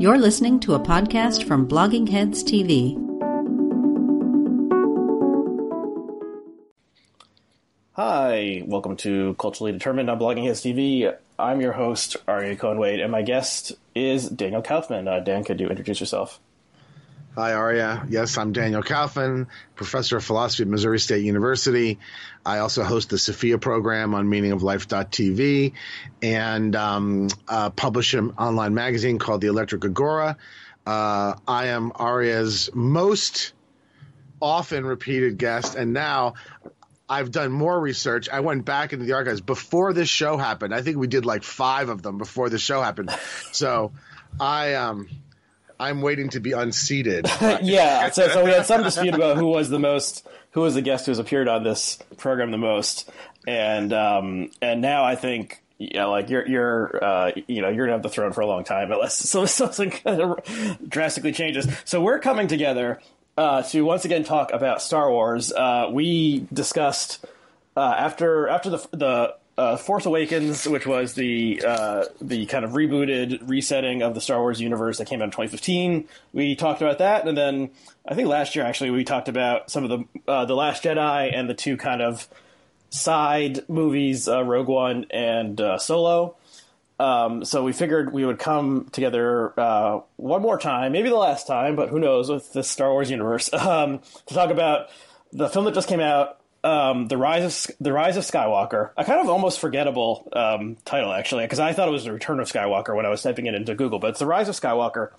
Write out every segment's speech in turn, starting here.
You're listening to a podcast from Blogging Heads TV. Hi, welcome to Culturally Determined on Blogging Heads TV. I'm your host, Aryeh Wade, and my guest is Daniel Kaufman. Uh, Dan, could you introduce yourself? Hi, Aryeh. Yes, I'm Daniel Kaufman, professor of philosophy at Missouri State University. I also host the Sophia program on meaningoflife.tv and um, uh, publish an online magazine called The Electric Agora. Uh, I am Aryeh's most often repeated guest, and now I've done more research. I went back into the archives before this show happened. I think we did like five of them before the show happened. So I um I'm waiting to be unseated. yeah, so, so we had some dispute about who was the most, who was the guest who's appeared on this program the most, and um, and now I think yeah, like you're you're uh, you know you're gonna have the throne for a long time unless something kind of drastically changes. So we're coming together uh, to once again talk about Star Wars. Uh, we discussed uh, after after the the uh, Force Awakens, which was the uh, the kind of rebooted resetting of the Star Wars universe that came out in 2015. We talked about that, and then I think last year actually we talked about some of the uh, the Last Jedi and the two kind of side movies, uh, Rogue One and uh, Solo. Um, so we figured we would come together uh, one more time, maybe the last time, but who knows with the Star Wars universe, um, to talk about the film that just came out, um, the rise of the rise of Skywalker, a kind of almost forgettable um, title actually, because I thought it was the Return of Skywalker when I was typing it into Google, but it's the Rise of Skywalker.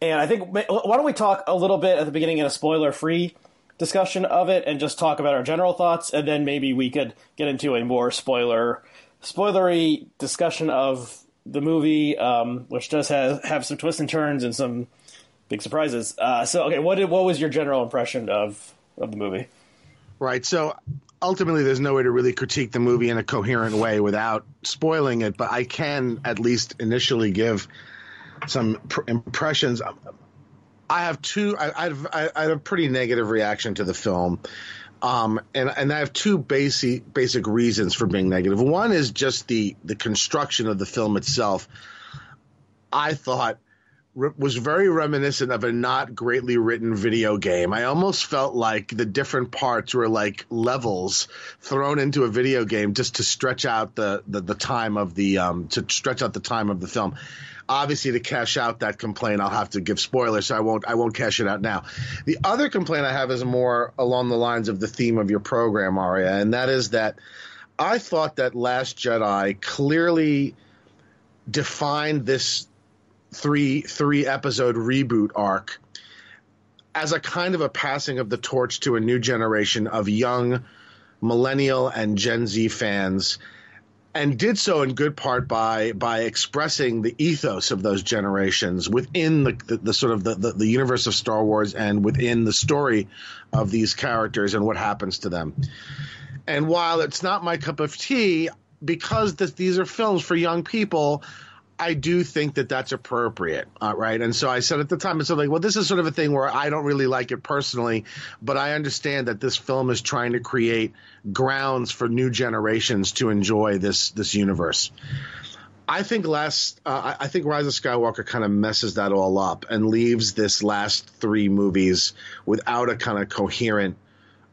And I think why don't we talk a little bit at the beginning in a spoiler free discussion of it, and just talk about our general thoughts, and then maybe we could get into a more spoiler spoilery discussion of the movie, um, which does have have some twists and turns and some big surprises. Uh, so, okay, what did what was your general impression of of the movie? Right. So ultimately, there's no way to really critique the movie in a coherent way without spoiling it, but I can at least initially give some pr- impressions. I have two. I, I, have, I have a pretty negative reaction to the film, um, and and I have two basic basic reasons for being negative. One is just the the construction of the film itself. I thought was very reminiscent of a not greatly written video game. I almost felt like the different parts were like levels thrown into a video game just to stretch out the the, the time of the um, to stretch out the time of the film. Obviously, to cash out that complaint, I'll have to give spoilers, so I won't I won't cash it out now. The other complaint I have is more along the lines of the theme of your program, Aryeh, and that is that I thought that Last Jedi clearly defined this three three episode reboot arc as a kind of a passing of the torch to a new generation of young millennial and Gen Z fans and did so in good part by by expressing the ethos of those generations within the, the, the sort of the, the, the, universe of Star Wars and within the story of these characters and what happens to them. And while it's not my cup of tea, because this, these are films for young people, I do think that that's appropriate, uh, right? And so I said at the time, it's like, well, this is sort of a thing where I don't really like it personally, but I understand that this film is trying to create grounds for new generations to enjoy this this universe. I think last, uh, I think Rise of Skywalker kind of messes that all up and leaves this last three movies without a kind of coherent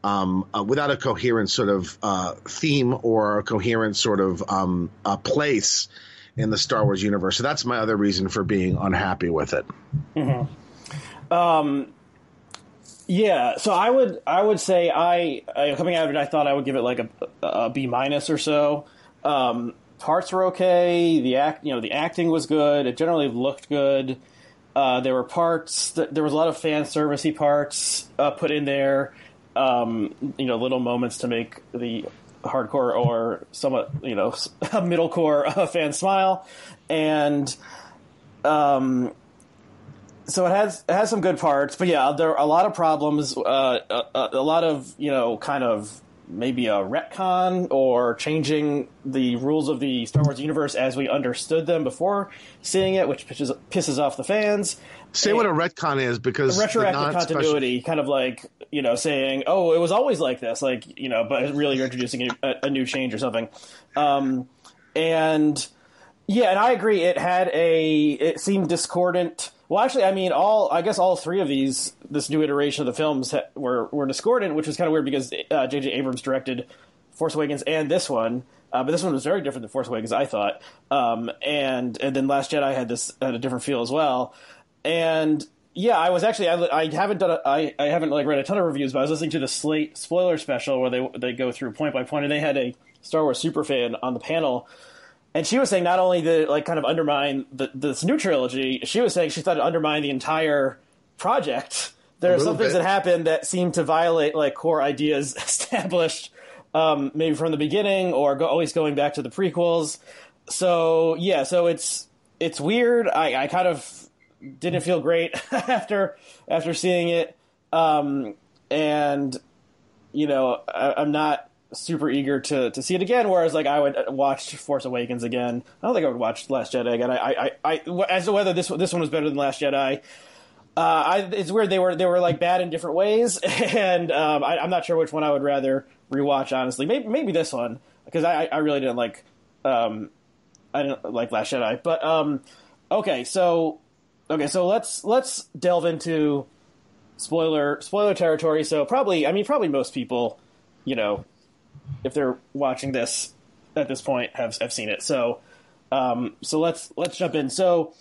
um, uh, without a coherent sort of uh, theme or a coherent sort of um, uh, place in the Star Wars universe. So that's my other reason for being unhappy with it. Mm-hmm. Um, yeah, so I would I would say I, I, coming out of it, I thought I would give it like a, a B minus or so. Um, parts were okay. The act, you know, the acting was good. It generally looked good. Uh, there were parts. That, there was a lot of fan servicey parts uh, put in there. Um, you know, little moments to make the hardcore or somewhat, you know, a middle core uh, fan smile, and um, so it has it has some good parts, but yeah, there are a lot of problems. Uh, a, a, lot of you know, kind of maybe a retcon or changing the rules of the Star Wars universe as we understood them before seeing it, which pisses, pisses off the fans. Say and what a retcon is, because retroactive continuity, kind of like you know, saying, "Oh, it was always like this," like you know, but really you're introducing a, a new change or something. Um, and yeah, and I agree. It had a it seemed discordant Well, actually, I mean, all I guess all three of these, this new iteration of the films ha- were were discordant, which was kind of weird because uh, J.J. Abrams directed Force Awakens and this one, uh, but this one was very different than Force Awakens, I thought. Um, and and then Last Jedi had this had a different feel as well. And yeah, I was actually I, I haven't done a, I, I haven't like read a ton of reviews, but I was listening to the Slate spoiler special where they they go through point by point, and they had a Star Wars super fan on the panel and she was saying not only did it like kind of undermine the, this new trilogy, she was saying she thought it undermined the entire project. There are some little things that happened that seem to violate like core ideas established, um, maybe from the beginning or go, always going back to the prequels. So yeah, so it's it's weird. I, I kind of didn't feel great after after seeing it, um, and you know I, I'm not super eager to, to see it again. Whereas like I would watch Force Awakens again. I don't think I would watch Last Jedi again. I, I, I, as to whether this this one was better than Last Jedi. Uh, I, it's weird. They were they were like bad in different ways, and um, I, I'm not sure which one I would rather rewatch. Honestly, maybe maybe this one because I, I really didn't like um, I didn't like Last Jedi. But um, okay, so okay, so let's let's delve into spoiler spoiler territory. So probably, I mean, probably most people, you know, if they're watching this at this point, have have seen it. So um, so let's let's jump in. So.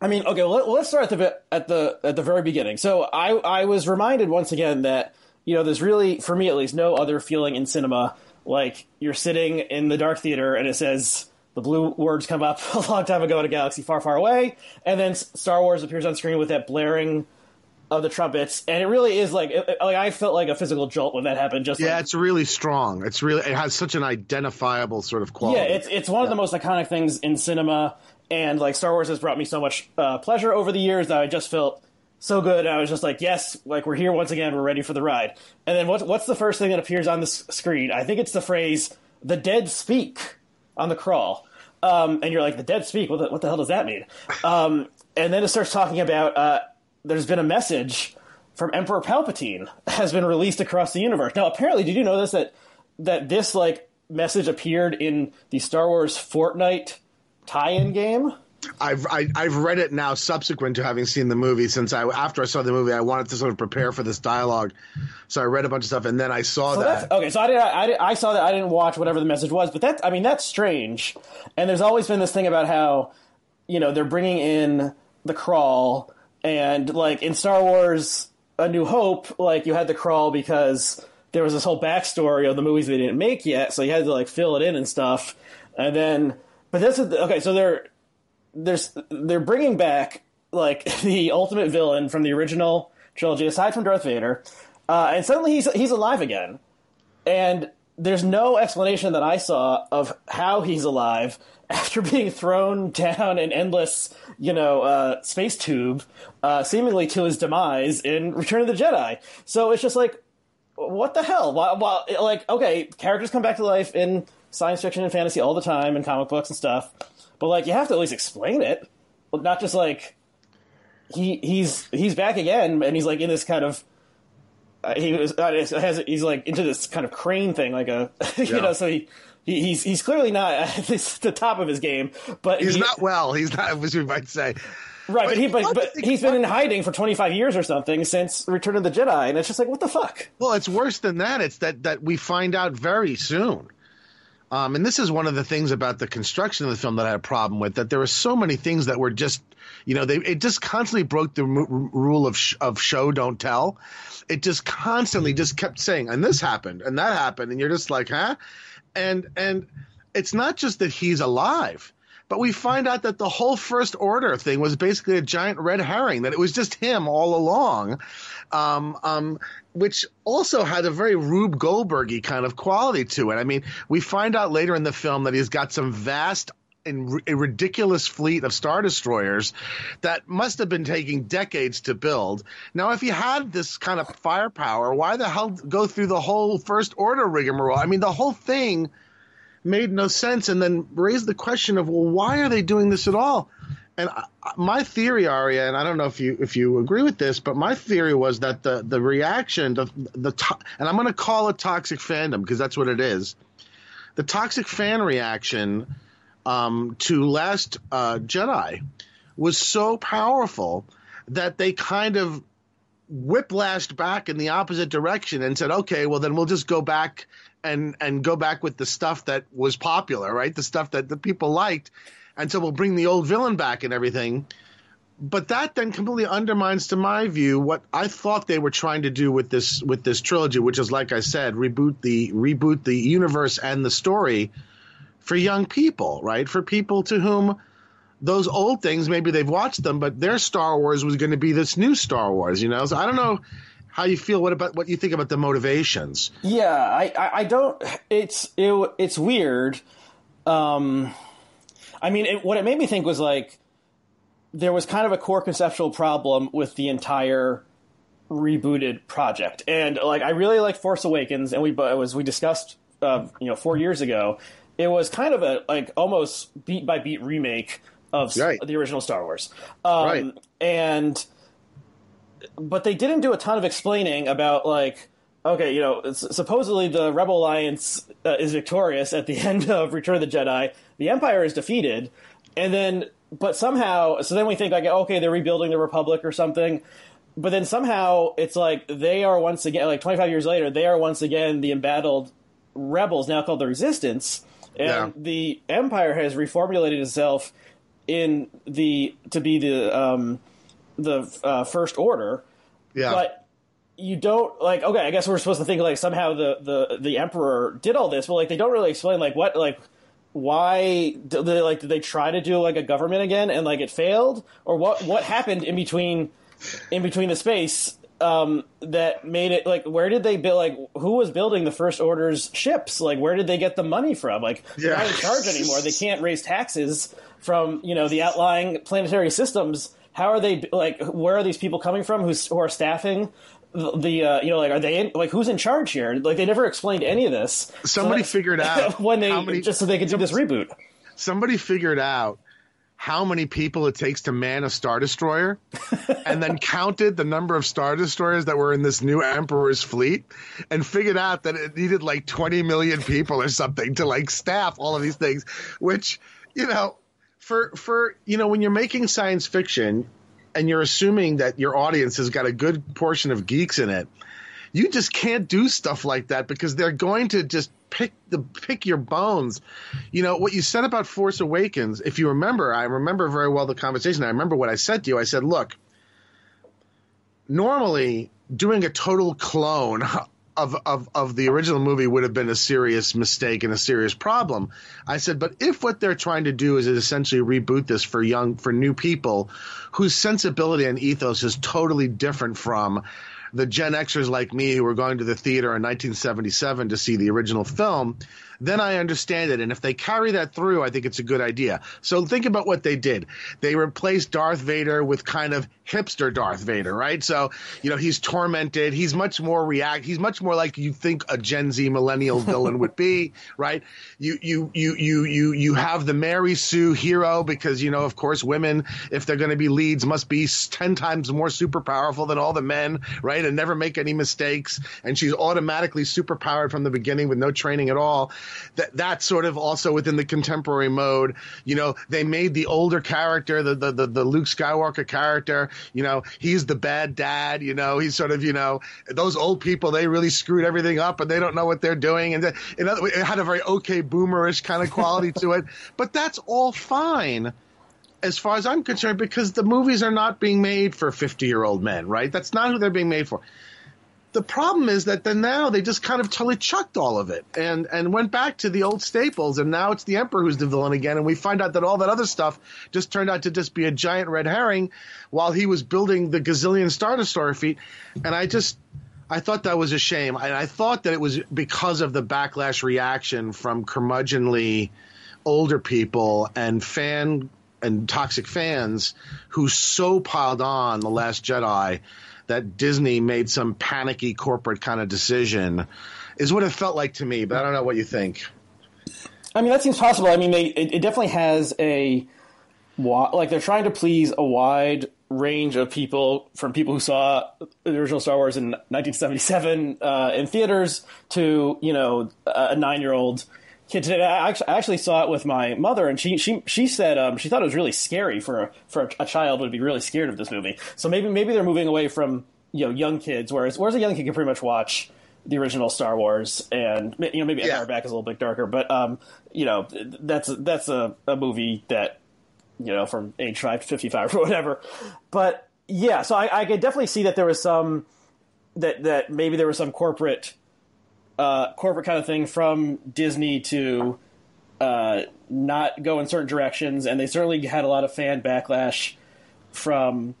I mean, okay. Let- let's start at the at the at the very beginning. So I I was reminded once again that you know there's really for me at least no other feeling in cinema like you're sitting in the dark theater and it says the blue words come up a long time ago in a galaxy far far away, and then Star Wars appears on screen with that blaring of the trumpets, and it really is like it- like I felt like a physical jolt when that happened. Just Yeah, like, it's really strong. It's really it has such an identifiable sort of quality. Yeah, it's it's one of the most iconic things in cinema, and like Star Wars has brought me so much uh, pleasure over the years that I just felt so good. I was just like, yes, like we're here once again, we're ready for the ride. And then what's what's the first thing that appears on the s- screen? I think it's the phrase "the dead speak" on the crawl, um, and you're like, "The dead speak? What the, what the hell does that mean?" Um, and then it starts talking about uh, there's been a message from Emperor Palpatine has been released across the universe. Now, apparently, did you know this that that this like message appeared in the Star Wars Fortnite tie-in game? I've I, I've read it now subsequent to having seen the movie. Since I after I saw the movie, I wanted to sort of prepare for this dialogue, so I read a bunch of stuff, and then I saw So that. okay. So I did, I did. I saw that. I didn't watch whatever the message was, but that. I mean, that's strange. And there's always been this thing about how, you know, they're bringing in the crawl, and like in Star Wars: A New Hope, like you had to crawl because there was this whole backstory of the movies they didn't make yet, so you had to like fill it in and stuff. And then, but this is okay. So they're there's they're bringing back like the ultimate villain from the original trilogy, aside from Darth Vader, uh, and suddenly he's he's alive again, and there's no explanation that I saw of how he's alive after being thrown down an endless, you know, uh, space tube, uh, seemingly to his demise in Return of the Jedi. So it's just like, what the hell? Why, why, like, okay, characters come back to life in science fiction and fantasy all the time, in comic books and stuff, but like, you have to at least explain it, not just like he he's he's back again, and he's like in this kind of. Uh, he was uh, has he's like into this kind of crane thing, like a you know. So he, he he's he's clearly not at this, the top of his game, but He's he- not well. He's not, as we might say. right. But, but he but, but he's been in hiding for twenty five years or something since Return of the Jedi, and it's just like what the fuck. Well, it's worse than that. It's that that we find out very soon. Um, and this is one of the things about the construction of the film that I had a problem with. That there were so many things that were just, you know, they it just constantly broke the m- rule of sh- of show don't tell. It just constantly just kept saying, and this happened, and that happened, and you're just like, huh? And and it's not just that he's alive. But we find out that the whole First Order thing was basically a giant red herring, that it was just him all along, um, um, which also had a very Rube Goldbergy kind of quality to it. I mean, we find out later in the film that he's got some vast and a ridiculous fleet of Star Destroyers that must have been taking decades to build. Now, if you had this kind of firepower, why the hell go through the whole First Order rigmarole? I mean, the whole thing made no sense and then raised the question of well why are they doing this at all and I, my theory aryeh and i don't know if you if you agree with this but my theory was that the the reaction the the to- and i'm going to call it toxic fandom because that's what it is the toxic fan reaction um, to last uh, jedi was so powerful that they kind of whiplashed back in the opposite direction and said, okay, well then we'll just go back and and go back with the stuff that was popular, right? The stuff that the people liked, and so we'll bring the old villain back and everything. But that then completely undermines, to my view, what I thought they were trying to do with this with this trilogy, which is, like I said, reboot the reboot the universe and the story for young people, right? For people to whom those old things maybe they've watched them, but their Star Wars was going to be this new Star Wars, you know. So I don't know how you feel. What about what you think about the motivations? Yeah, I, I, I don't. It's it, it's weird. Um, I mean, it, what it made me think was like there was kind of a core conceptual problem with the entire rebooted project, and like I really like Force Awakens, and we was we discussed uh, you know four years ago. It was kind of a like almost beat by beat remake of Right. the original Star Wars, um, Right. and but they didn't do a ton of explaining about like okay you know supposedly the rebel alliance uh, is victorious at the end of return of the jedi. The empire is defeated. And then but somehow so then we think like okay they're rebuilding the republic or something. But then somehow it's like they are once again like 25 years later they are once again the embattled rebels now called the resistance and Yeah. the empire has reformulated itself in the to be the um the uh, first order. Yeah, but you don't like okay i guess we're supposed to think like somehow the the the emperor did all this but like they don't really explain like what like why did they like did they try to do like a government again and like it failed? Or what what happened in between in between the space um that made it like where did they build like who was building the first order's ships? Like where did they get the money from? Like they're not in charge anymore. They can't raise taxes from you know the outlying planetary systems. How are they like where are these people coming from who's, who are staffing the, uh, you know like are they in, like who's in charge here? Like they never explained any of this. Somebody So figured out when they many- just so they could do this reboot. Somebody figured out how many people it takes to man a star destroyer and then counted the number of star destroyers that were in this new emperor's fleet and figured out that it needed like 20 million people or something to like staff all of these things which you know for for you know when you're making science fiction and you're assuming that your audience has got a good portion of geeks in it you just can't do stuff like that because they're going to just pick the pick your bones. You know what you said about Force Awakens. If you remember, I remember very well the conversation. I remember what I said to you. I said, "Look, normally doing a total clone of, of, of the original movie would have been a serious mistake and a serious problem. I said, but if what they're trying to do is essentially reboot this for young, for new people whose sensibility and ethos is totally different from the Gen Xers like me who were going to the theater in 1977 to see the original film, then I understand it. And if they carry that through, I think it's a good idea. So think about what they did. They replaced Darth Vader with kind of hipster Darth Vader, right? So, you know, he's tormented. He's much more react. He's much more like you think a Gen Z millennial villain would be, right? You, you, you, you, you, you have the Mary Sue hero because, you know, of course, women, if they're going to be leads, must be 10 times more super powerful than all the men, right? And never make any mistakes. And she's automatically super powered from the beginning with no training at all. That, that's sort of also within the contemporary mode. You know, they made the older character, the, the, the, the Luke Skywalker character, you know, he's the bad dad, you know, he's sort of, you know, those old people, they really screwed everything up and they don't know what they're doing. And in other, it had a very okay boomerish kind of quality to it. But that's all fine as far as I'm concerned, because the movies are not being made for 50 year old men, right? That's not who they're being made for. The problem is that then now they just kind of totally chucked all of it and, and went back to the old staples. And now it's the emperor who's the villain again. And we find out that all that other stuff just turned out to just be a giant red herring while he was building the gazillion Star Destroyer feet. And I just, I thought that was a shame. And I thought that it was because of the backlash reaction from curmudgeonly older people and fan and toxic fans who so piled on the last jedi that disney made some panicky corporate kind of decision is what it felt like to me but i don't know what you think I mean, that seems possible. I mean, they it, it definitely has a like they're trying to please a wide range of people, from people who saw the original Star Wars in 1977 uh, in theaters to you know a nine year old kid today. I actually, saw it with my mother, and she she she said um, she thought it was really scary for a, for a, a child would be really scared of this movie. So maybe maybe they're moving away from you know young kids, whereas whereas a young kid can pretty much watch the original Star Wars, and you know maybe Yeah. Empire Back is a little bit darker, but um, you know that's that's a, a movie that you know from age five to fifty five or whatever. But yeah, so I, I could definitely see that there was some that that maybe there was some corporate uh, corporate kind of thing from Disney to uh, not go in certain directions, and they certainly had a lot of fan backlash from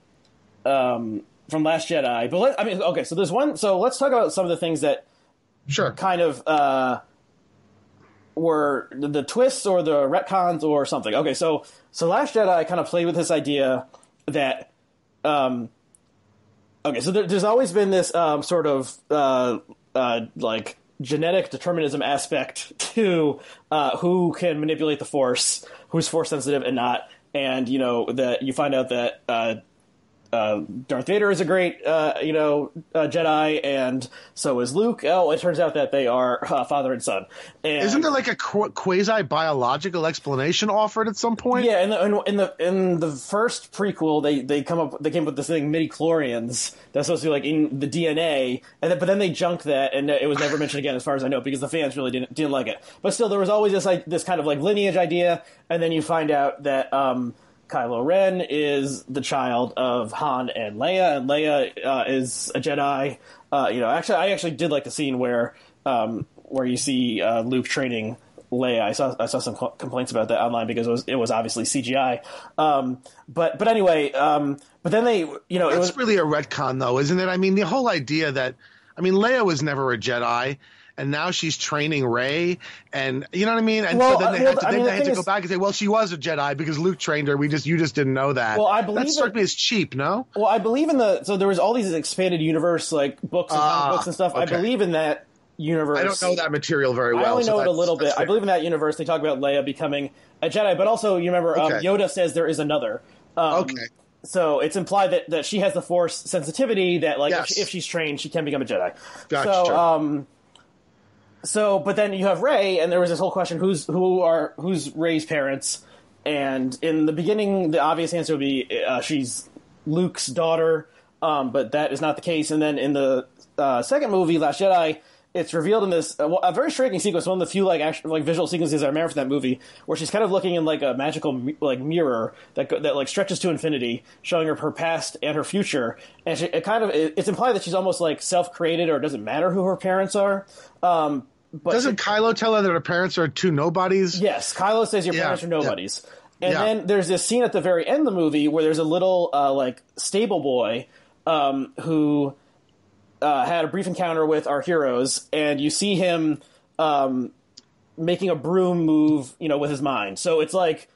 um, from Last Jedi. But let, I mean, okay, so there's one. So let's talk about some of the things that Sure. kind of uh, were the, the twists or the retcons or something. Okay, so so Last Jedi kind of played with this idea that um, okay, so there, there's always been this um, sort of uh, uh, like genetic determinism aspect to uh, who can manipulate the Force, who's Force sensitive and not, and you know that you find out that. Uh, uh, Darth Vader is a great, uh, you know, uh, Jedi, and so is Luke. Oh, it turns out that they are uh, father and son. And, Isn't there like a qu- quasi biological explanation offered at some point? Yeah, in the in, in the in the first prequel, they they come up they came up with this thing midi chlorians that's supposed to be like in the DNA, and then, but then they junk that, and it was never mentioned again, as far as I know, because the fans really didn't didn't like it. But still, there was always this like this kind of like lineage idea, and then you find out that. um Kylo Ren is the child of Han and Leia, and Leia uh, is a Jedi. Uh, you know, actually, I actually did like the scene where um, where you see uh, Luke training Leia. I saw I saw some co- complaints about that online because it was it was obviously CGI. Um, but but anyway, um, but then they you know it was really a retcon, though, isn't it? I mean, the whole idea that, I mean, Leia was never a Jedi, and now she's training Rey, and you know what I mean. And Well, so then they uh, well, had to, I mean, they the had to thing go is- back and say, well, she was a Jedi because Luke trained her. We just you just didn't know that. Well, I believe that struck that- me as cheap. No, Well, I believe in the so there was all these expanded universe like books and Ah, books and stuff. I believe in that universe. I don't know that material very well. I only so know it a little bit. that's I believe in that universe. They talk about Leia becoming a Jedi, but also you remember um, Yoda says there is another. Um, Okay. So it's implied that, that she has the Force sensitivity that like if, she, if she's trained she can become a Jedi. Gotcha. So um, so but then you have Rey, and there was this whole question: who's who are who's Rey's parents? And in the beginning, the obvious answer would be uh, she's Luke's daughter, um, but that is not the case. And then in the uh, second movie, Last Jedi, it's revealed in this uh, a very striking sequence, one of the few like action, like visual sequences I remember from that movie, where she's kind of looking in like a magical like mirror that that like stretches to infinity, showing her her past and her future. And she, it kind of it, it's implied that she's almost like self created, or it doesn't matter who her parents are. Um, but Doesn't Kylo tell her that her parents are two nobodies? Yes, Kylo says your Yeah, parents are yeah. nobodies. And Yeah. then there's this scene at the very end of the movie where there's a little uh, like stable boy um, who uh, had a brief encounter with our heroes, and you see him um, making a broom move, you know, with his mind. So it's like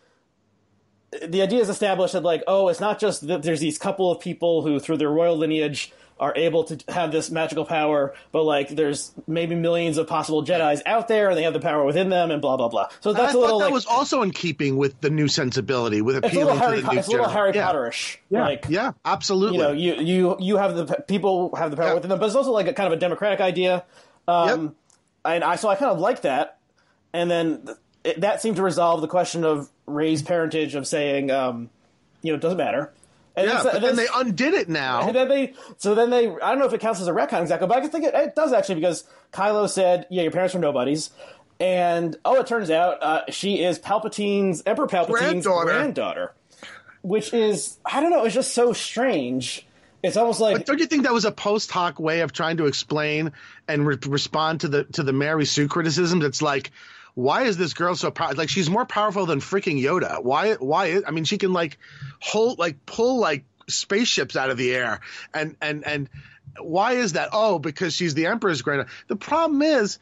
the idea is established that like, oh, it's not just that there's these couple of people who, through their royal lineage, are able to have this magical power, but like there's maybe millions of possible Jedi's out there, and they have the power within them, and blah blah blah. So that's a little that like was also in keeping with the new sensibility, with appealing Harry, to the Po- new it's a little Jedi. Harry yeah. Potterish. Yeah, Like yeah, absolutely. you know, you you you have the people have the power Yeah. within them, but it's also like a kind of a democratic idea. Um, Yep. and I so I kind of like that. And then th- it, that seemed to resolve the question of Rey's parentage of saying, um, you know, it doesn't matter. And yeah, it's- but then they undid it now. and then they, so then they, I don't know if it counts as a retcon exactly, but I think it, it does actually because Kylo said, yeah, your parents were nobodies. And, oh, it turns out uh, she is Palpatine's, Emperor Palpatine's Granddaughter. granddaughter. Which is, I don't know, it's just so strange. It's almost like, But don't you think that was a post hoc way of trying to explain and re- respond to the to the Mary Sue criticisms? It's like, why is this girl so powerful? Like she's more powerful than freaking Yoda. Why? Why? I mean, she can like hold, like pull like spaceships out of the air, and and and why is that? Oh, because she's the Emperor's granddaughter. The problem is.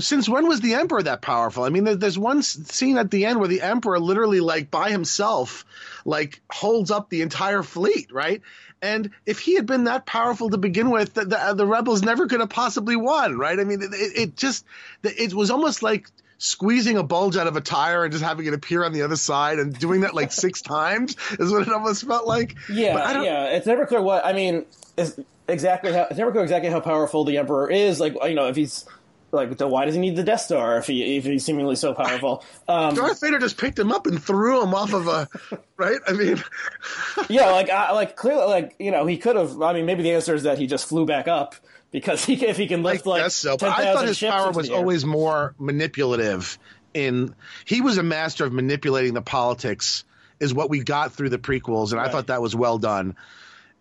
Since when was the emperor that powerful? I mean, there- there's one scene at the end where the emperor literally, like by himself, like holds up the entire fleet, right? And if he had been that powerful to begin with, the, the, the rebels never could have possibly won, right? I mean, it, it just it was almost like squeezing a bulge out of a tire and just having it appear on the other side and doing that like six times is what it almost felt like. yeah, But I don't- yeah, it's never clear what, I mean, is exactly how, it's never clear exactly how powerful the Emperor is. Like, you know, if he's, like the, why does he need the Death Star if he if he's seemingly so powerful? Um, Darth Vader just picked him up and threw him off of a right. I mean, yeah, like I, like clearly, like you know, he could have. I mean, maybe the answer is that he just flew back up because he if he can lift I like so. 10,000 But I thought his power was always more manipulative. In he was a master of manipulating the politics, is what we got through the prequels, and I thought that was well done,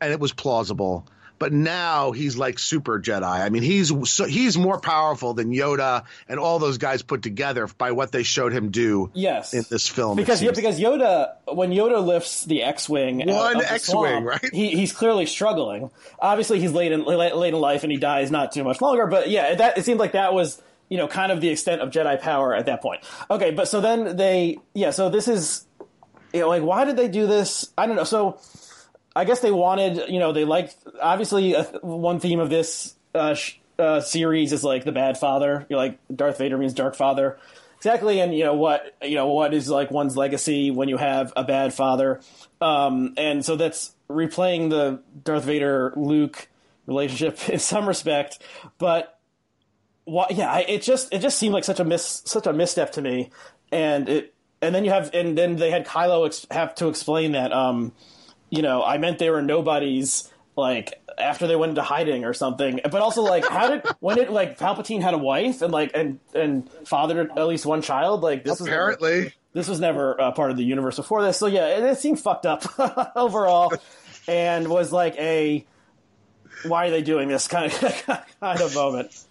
and it was plausible. But now he's like super Jedi. I mean, he's so, he's more powerful than Yoda and all those guys put together by what they showed him do. Yes. in this film, because yeah, because Yoda when Yoda lifts the X-wing, One X-wing, right? He, he's clearly struggling. Obviously, he's late in late, late in life and he dies not too much longer. But yeah, that it seemed like that was you know kind of the extent of Jedi power at that point. Okay, but so then they yeah, so this is you know, like why did they do this? I don't know. So I guess they wanted you know they liked obviously uh, one theme of this uh, sh- uh, series is like the bad father. You're like Darth Vader means dark father. Exactly, and you know what you know what is like one's legacy when you have a bad father, um, and so that's replaying the Darth Vader Luke relationship in some respect, but yeah, I, it just it just seemed like such a miss such a misstep to me, and it and then you have and then they had Kylo ex- have to explain that um, you know I meant they were nobodies like after they went into hiding or something, but also like how did when did like Palpatine had a wife and like and and fathered at least one child like this was never- apparently. this was never uh, part of the universe before this. So yeah, it, it seemed fucked up overall, and was like a why are they doing this kind of kind of moment.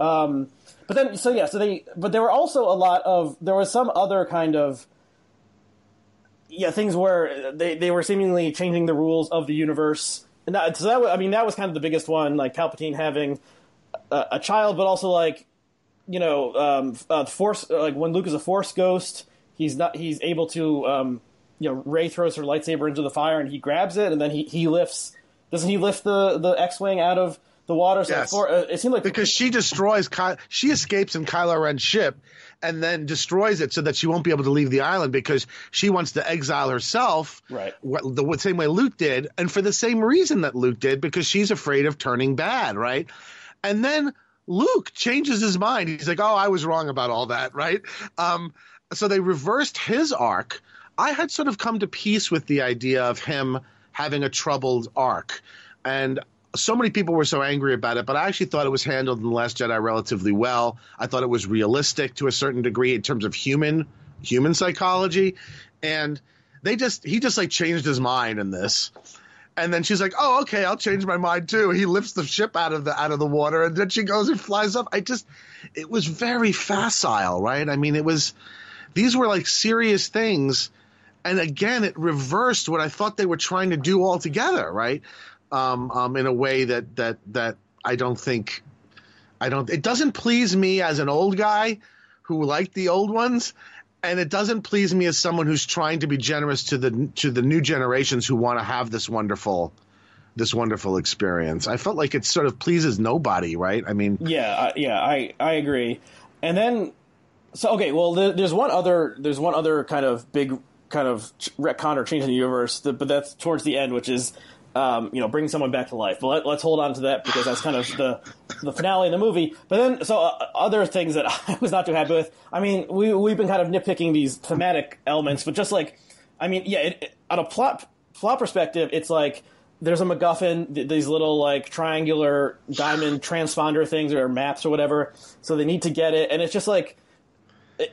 Um, but then so yeah, so they but there were also a lot of there was some other kind of yeah things where they they were seemingly changing the rules of the universe. And that, so that wa- I mean that was kind of the biggest one, like Palpatine having a, a child, but also like you know, um, uh, force like when Luke is a force ghost, he's not he's able to um, you know Rey throws her lightsaber into the fire and he grabs it and then he he lifts doesn't he lift the the X wing out of the water? So Yes. for, uh, it seemed like because she destroys Ky- she escapes in Kylo Ren's ship and then destroys it so that she won't be able to leave the island because she wants to exile herself. Right. what, the same way Luke did and for the same reason that Luke did because she's afraid of turning bad right? And then Luke changes his mind. He's like oh I was wrong about all that right? Um, so they reversed his arc. I had sort of come to peace with the idea of him having a troubled arc. And so many people were so angry about it, but I actually thought it was handled in the Last Jedi relatively well. I thought it was realistic to a certain degree in terms of human human psychology, and they just he just like changed his mind in this. And then she's like, "Oh, okay, I'll change my mind too." He lifts the ship out of the out of the water, and then she goes and flies up. I just, it was very facile, right? I mean, it was these were like serious things, and again, it reversed what I thought they were trying to do altogether, right? Um, um, in a way that that that I don't think I don't. It doesn't please me as an old guy who liked the old ones, and it doesn't please me as someone who's trying to be generous to the to the new generations who want to have this wonderful this wonderful experience. I felt like it sort of pleases nobody, right? I mean, Yeah, I, yeah, I I agree. And then, so okay, well, there, there's one other there's one other kind of big kind of retcon or change in the universe, but that's towards the end, which is. Um, you know, bring someone back to life. But let, let's hold on to that because that's kind of the the finale of the movie. But then, so uh, other things that I was not too happy with. I mean, we we've been kind of nitpicking these thematic elements, but just like, I mean, yeah, it, it, on a plot plot perspective, it's like there's a MacGuffin, th- these little like triangular diamond transponder things or maps or whatever. So they need to get it, and it's just like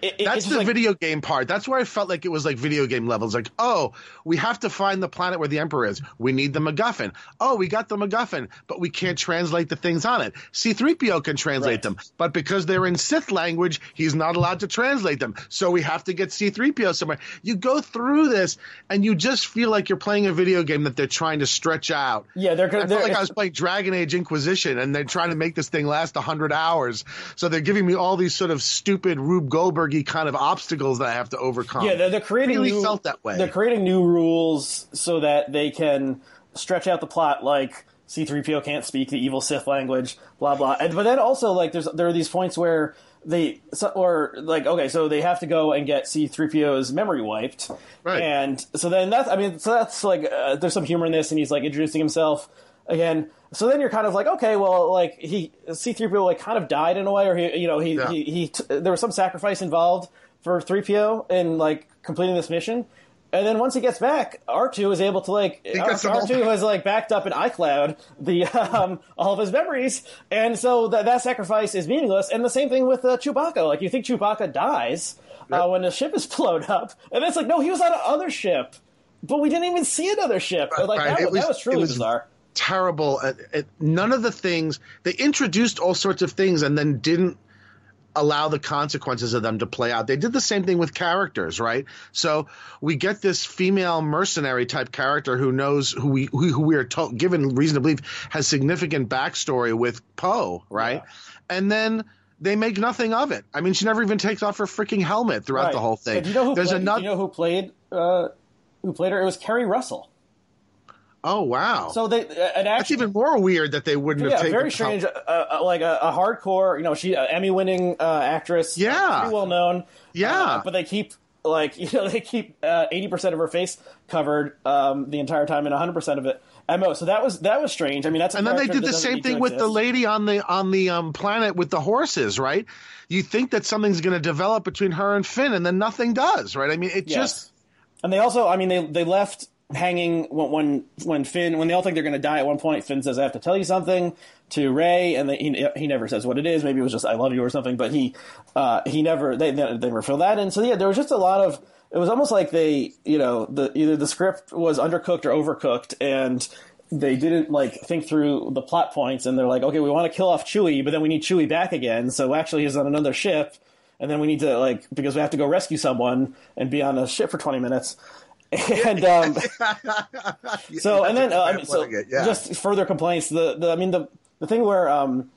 it, it, That's the like, video game part. That's where I felt like it was like video game levels. Like, oh, we have to find the planet where the Emperor is. We need the MacGuffin. Oh, we got the MacGuffin, but we can't translate the things on it. C3PO can translate Right. them, but because they're in Sith language, he's not allowed to translate them. So we have to get C3PO somewhere. You go through this, and you just feel like you're playing a video game that they're trying to stretch out. Yeah, they're I gonna. felt like I was playing Dragon Age Inquisition, and they're trying to make this thing last hundred hours. So they're giving me all these sort of stupid Rube Goldbergy kind of obstacles that I have to overcome. Yeah, they're, they're creating really new, felt that way. They're creating new rules so that they can stretch out the plot. Like C-3PO can't speak the evil Sith language, blah blah. And, but then also like there's there are these points where they so, or like okay, so they have to go and get C-3PO's memory wiped, Right. and so then that's I mean so that's like uh, there's some humor in this, and he's like introducing himself. again. So then you're kind of like, okay, well, like he C3PO like kind of died in a way, or he, you know, he Yeah. he, he t- there was some sacrifice involved for 3PO in like completing this mission. And then once he gets back, R2 is able to like gets them all R2 back. has like backed up in iCloud the um, all of his memories, and so that that sacrifice is meaningless. And the same thing with uh, Chewbacca. Like you think Chewbacca dies uh, when the ship is blown up, and it's like no, he was on another ship, but we didn't even see another ship. Right, like right. that, It was, that was- was truly was- bizarre. Terrible. At, at, none of the things they introduced all sorts of things and then didn't allow the consequences of them to play out. They did the same thing with characters, right? So we get this female mercenary type character who knows who we who, who we are told, given reason to believe has significant backstory with Poe, right? And then they make nothing of it. I mean, she never even takes off her freaking helmet throughout Right. the whole thing. But do you know who There's played, another. do you know who played uh, who played her? It was Keri Russell. Oh wow! So they uh, an that's even more weird that they wouldn't yeah, have taken. very strange. Uh, uh, like a, a hardcore, you know, she uh, Emmy winning uh, actress. Yeah. pretty well known. Yeah. But they keep like you know they keep uh, eighty percent of her face covered um, the entire time and hundred percent of it mo. So that was that was strange. I mean, that's a and then they did the same thing with the lady on the on the um, planet with the horses, right? You think that something's going to develop between her and Finn, and then nothing does, right? I mean, it Yes. just And they also, I mean, they they left hanging when when, Finn when they all think they're going to die. At one point, Finn says, "I have to tell you something." To Rey, and they, he he never says what it is. Maybe it was just "I love you" or something. But he uh, he never they they never fill that in. So yeah, there was just a lot of. It was almost like they you know the either the script was undercooked or overcooked, and they didn't like think through the plot points. And they're like, okay, we want to kill off Chewie, but then we need Chewie back again. So actually, he's on another ship and then we need to like because we have to go rescue someone and be on a ship for 20 minutes and um, so and then uh, I mean, so it, yeah. just further complaints the, the i mean the the thing where um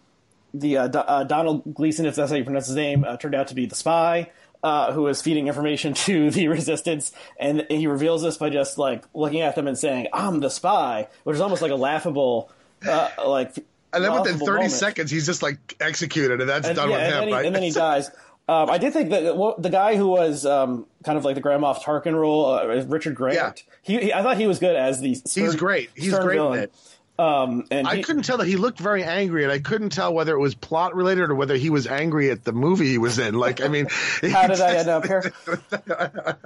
the uh, Do- uh, donald gleeson if that's how you pronounce his name uh, turned out to be the spy uh, was feeding information to the resistance and he reveals this by just like looking at them and saying i'm the spy which is almost like a laughable uh, like and then within thirty moment. seconds, he's just like executed, and that's And, done yeah, with and him, he, right? and then he dies. Um, I did think that what, the guy who was um, kind of like the Grand Moff Tarkin role, uh, Richard Grant. Yeah. He, he, I thought he was good as the. He's great. He's stern great in it. Um, and I he- couldn't tell that he looked very angry, and I couldn't tell whether it was plot related or whether he was angry at the movie he was in. Like, I mean, How did I end up here?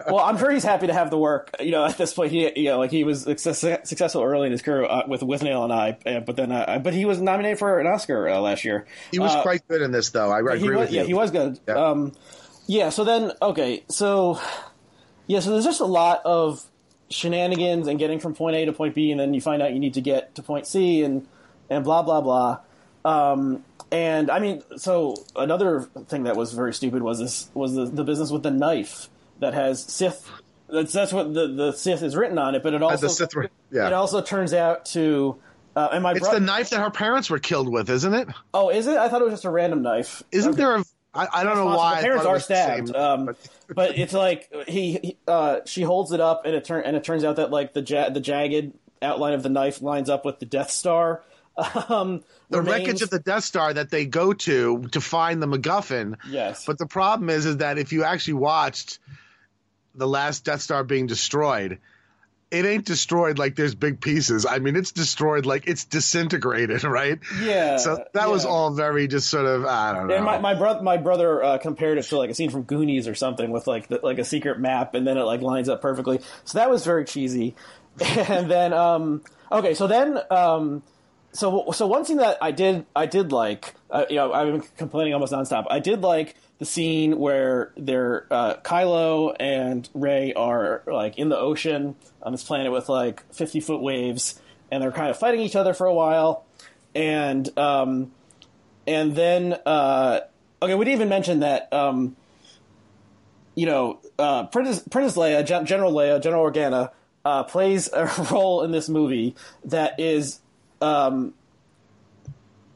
well, I'm sure he's happy to have the work. You know, at this point, he you know like he was success, successful early in his career uh, with Withnail and I, uh, but then uh, but he was nominated for an Oscar uh, last year. He was Uh, quite good in this, though. I, I he agree was, with you. Yeah, he was good. Yeah. Um, yeah. So then, okay, so yeah, so there's just a lot of shenanigans and getting from point A to point B, and then you find out you need to get to point C, and and blah blah blah. Um, and I mean, so another thing that was very stupid was this was the, the business with the knife that has Sith. That's that's what the, the Sith is written on it, but it also Sith yeah. it also turns out to. Uh, and my It's bro- the knife that her parents were killed with, isn't it? Oh, is it? I thought it was just a random knife. Isn't there a? I, I don't know why. The parents are stabbed, um, but- but it's like he, he uh, she holds it up, and it turn and it turns out that like the ja- the jagged outline of the knife lines up with the Death Star. Um, the remains- wreckage of the Death Star that they go to to find the MacGuffin. Yes. But the problem is, is that if you actually watched the last Death Star being destroyed, it ain't destroyed like there's big pieces. I mean, it's destroyed like it's disintegrated, right? Yeah, So that was all very just sort of I don't know. And my, my brother my brother uh, compared it to like a scene from Goonies or something with like the, like a secret map, and then it like lines up perfectly. So that was very cheesy. and then um, okay, so then um, so so one thing that I did I did like uh, you know I've been complaining almost nonstop. I did like the scene where they're uh, Kylo and Rey are like in the ocean on this planet with like fifty foot waves, and they're kind of fighting each other for a while, and um, and then uh, okay, we didn't even mention that um, you know uh, Princess Princess Leia, Gen- General Leia, General Organa uh, plays a role in this movie that is um,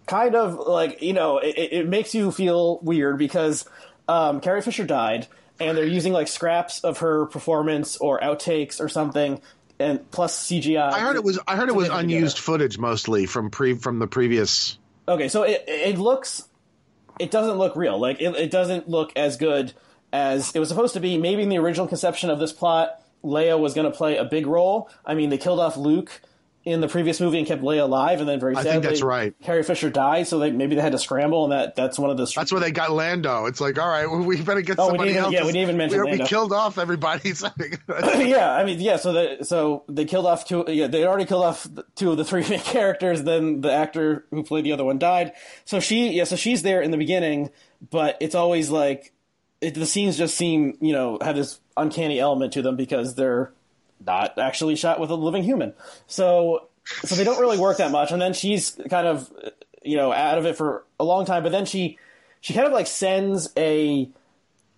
kind of like you know it, it makes you feel weird because um, Carrie Fisher died and they're using like scraps of her performance or outtakes or something and plus CGI. I heard it was I heard it was to make it unused together. footage mostly from pre from the previous. Okay, so it it looks, it doesn't look real. Like it, it doesn't look as good as it was supposed to be. Maybe in the original conception of this plot, Leia was going to play a big role. I mean, they killed off Luke in the previous movie and kept Leia alive, and then very I sadly, think that's right. Carrie Fisher died, so they maybe they had to scramble, and that that's one of the. That's where they got Lando. It's like, all right, well, we better get Oh, somebody even- else. yeah, we didn't even mention we, we killed off everybody. Yeah, I mean, yeah. So they so they killed off two. Yeah, they already killed off two of the three main characters. Then the actor who played the other one died. So she, yeah, so she's there in the beginning, but it's always like it, the scenes just seem, you know, have this uncanny element to them because they're not actually shot with a living human. So so they don't really work that much. And then she's kind of, you know, out of it for a long time. But then she she kind of like sends a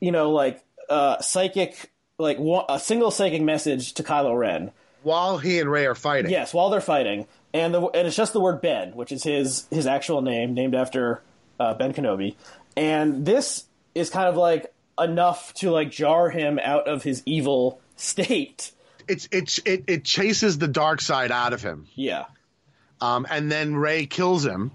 you know, like uh, psychic, like one, a single psychic message to Kylo Ren. While he and Rey are fighting. Yes, while they're fighting, and the and it's just the word Ben, which is his his actual name, named after uh, Ben Kenobi. And this is kind of like enough to like jar him out of his evil state. It's it's it, it chases the dark side out of him. Yeah. Um, and then Rey kills him.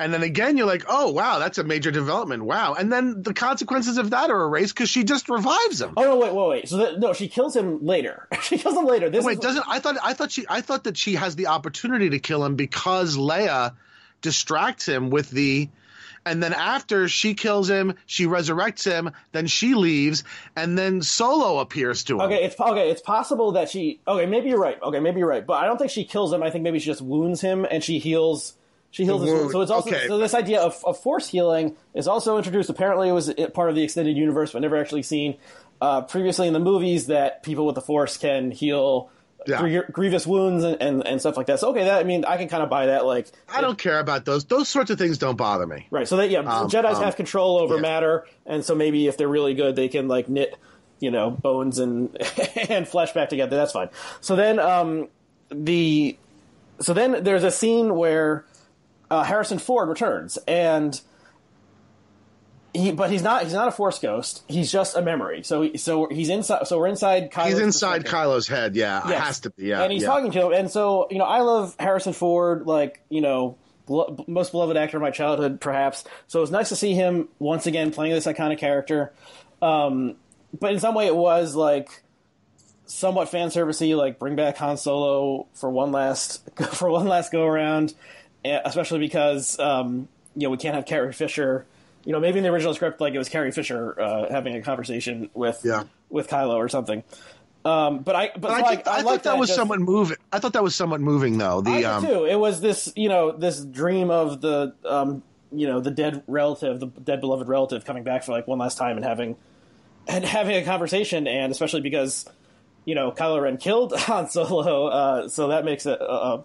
And then again, you're like, oh, wow, that's a major development. Wow. And then the consequences of that are erased because she just revives him. Oh no! Wait, wait, wait. So that, no, she kills him later. she kills him later. This Wait, is, doesn't I thought I thought she I thought that she has the opportunity to kill him because Leia distracts him with the and then after she kills him, she resurrects him, then she leaves, and then Solo appears to him. Okay, it's okay. It's possible that she. Okay, maybe you're right. Okay, maybe you're right. But I don't think she kills him. I think maybe she just wounds him and she heals. She heals his wound. So it's also Okay. so this idea of, of force healing is also introduced. Apparently, it was part of the extended universe, but never actually seen uh, previously in the movies that people with the force can heal Yeah. gr- grievous wounds and, and, and stuff like that. So okay, that I mean, I can kind of buy that. Like, I don't care about those. Those sorts of things don't bother me. Right. So that yeah, Um, Jedi's um, have control over yeah. matter, and so maybe if they're really good, they can like knit, you know, bones and and flesh back together. That's fine. So then, um, the so then there's a scene where uh, Harrison Ford returns, and he but he's not he's not a Force ghost. He's just a memory. So so he's inside. So we're inside. Kylo's He's inside. Kylo's head. Yeah, it Yes. has to be. Yeah, and he's yeah. talking to him. And so, you know, I love Harrison Ford, like, you know, blo- most beloved actor of my childhood, perhaps. So it was nice to see him once again playing this iconic character. Um, but in some way, it was like somewhat fan servicey, like bring back Han Solo for one last for one last go around, eh, especially because um, you know we can't have Carrie Fisher. You know, maybe in the original script, like it was Carrie Fisher uh, having a conversation with Yeah. with Kylo or something. Um, but I, but But so I, I, think, I, thought that, was just- somewhat moving. I thought that was somewhat moving, though. The I did um, too. It was this, you know, this dream of the, um, you know, the dead relative, the dead beloved relative, coming back for like one last time and having, and having a conversation, and especially because, you know, Kylo Ren killed Han Solo, uh, so that makes it uh,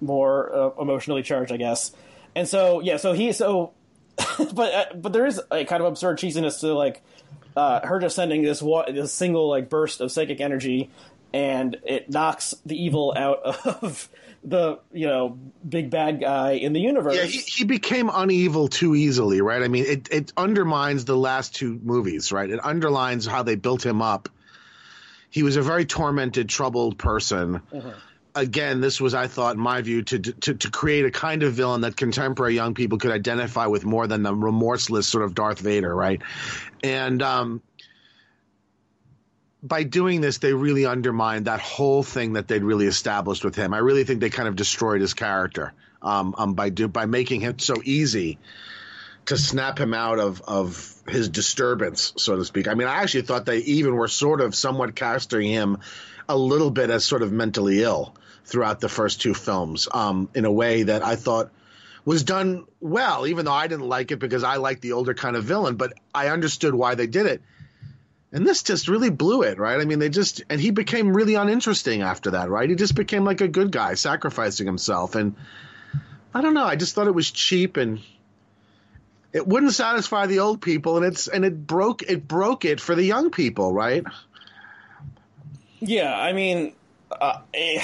more uh, emotionally charged, I guess. And so, yeah, so he, so, but uh, but there is a kind of absurd cheesiness to like uh, her just sending this one, this single like burst of psychic energy, and it knocks the evil out of the you know big bad guy in the universe. Yeah, he, he became unevil too easily, right? I mean, it, it undermines the last two movies, right? It underlines how they built him up. He was a very tormented, troubled person. Again, this was, I thought, in my view, to, to to create a kind of villain that contemporary young people could identify with more than the remorseless sort of Darth Vader, right? And um, by doing this, they really undermined that whole thing that they'd really established with him. I really think they kind of destroyed his character um, um, by do, by making him so easy to snap him out of of his disturbance, so to speak. I mean, I actually thought they even were sort of somewhat casting him a little bit as sort of mentally ill throughout the first two films, um, in a way that I thought was done well, even though I didn't like it because I like the older kind of villain, but I understood why they did it. And this just really blew it, right? I mean, they just and he became really uninteresting after that, right? He just became like a good guy, sacrificing himself, and I don't know. I just thought it was cheap and it wouldn't satisfy the old people, and it's and it broke it broke it for the young people, right? Yeah, I mean, uh, eh,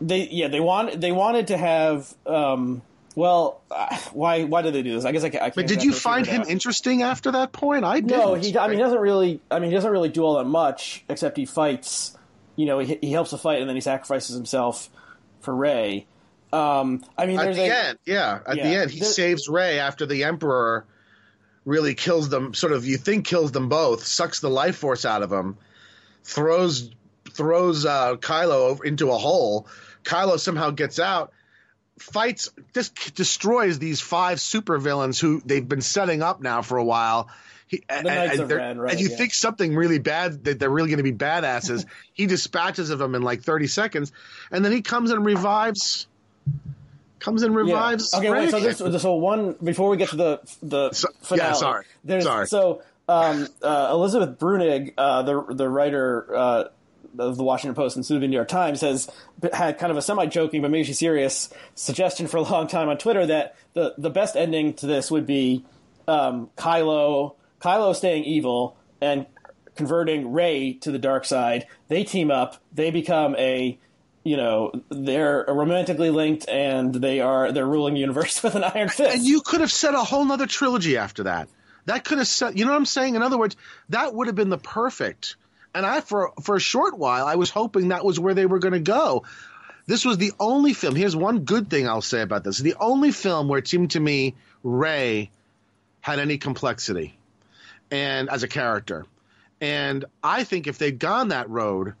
they yeah they want they wanted to have um, well uh, why why did they do this? I guess I, I can't. But did you find him out. interesting after that point? I didn't. No, he. I mean, he doesn't really. I mean, he doesn't really do all that much except he fights. You know, he, he helps the fight and then he sacrifices himself for Rey. Um, I mean, at the a, end, yeah, at Yeah. the end, he There- saves Rey after the Emperor really kills them. Sort of, you think kills them both, sucks the life force out of them, throws throws uh, Kylo into a hole. Kylo somehow gets out, fights, just destroys these five supervillains who they've been setting up now for a while. He, and, and of Ren, right, and you yeah. think something really bad that they're really going to be badasses. he dispatches of them in like 30 seconds, and then he comes and revives. Comes and revives. Okay, wait. So, this, so one before we get to the the So- finale. yeah, sorry. There's, Sorry. So um, uh, Elizabeth Bruenig, uh, the the writer uh, of the Washington Post and soon New York Times, has had kind of a semi joking but maybe serious suggestion for a long time on Twitter that the the best ending to this would be um, Kylo Kylo staying evil and converting Rey to the dark side. They team up. They become a you know they're romantically linked and they are they're ruling the universe with an iron fist. And you could have set a whole nother trilogy after that. That could have set, you know what I'm saying? In other words, that would have been the perfect. And I, for for a short while, I was hoping that was where they were going to go. This was the only film. Here's one good thing I'll say about this: the only film where it seemed to me Rey had any complexity, and as a character. And I think if they'd gone that road,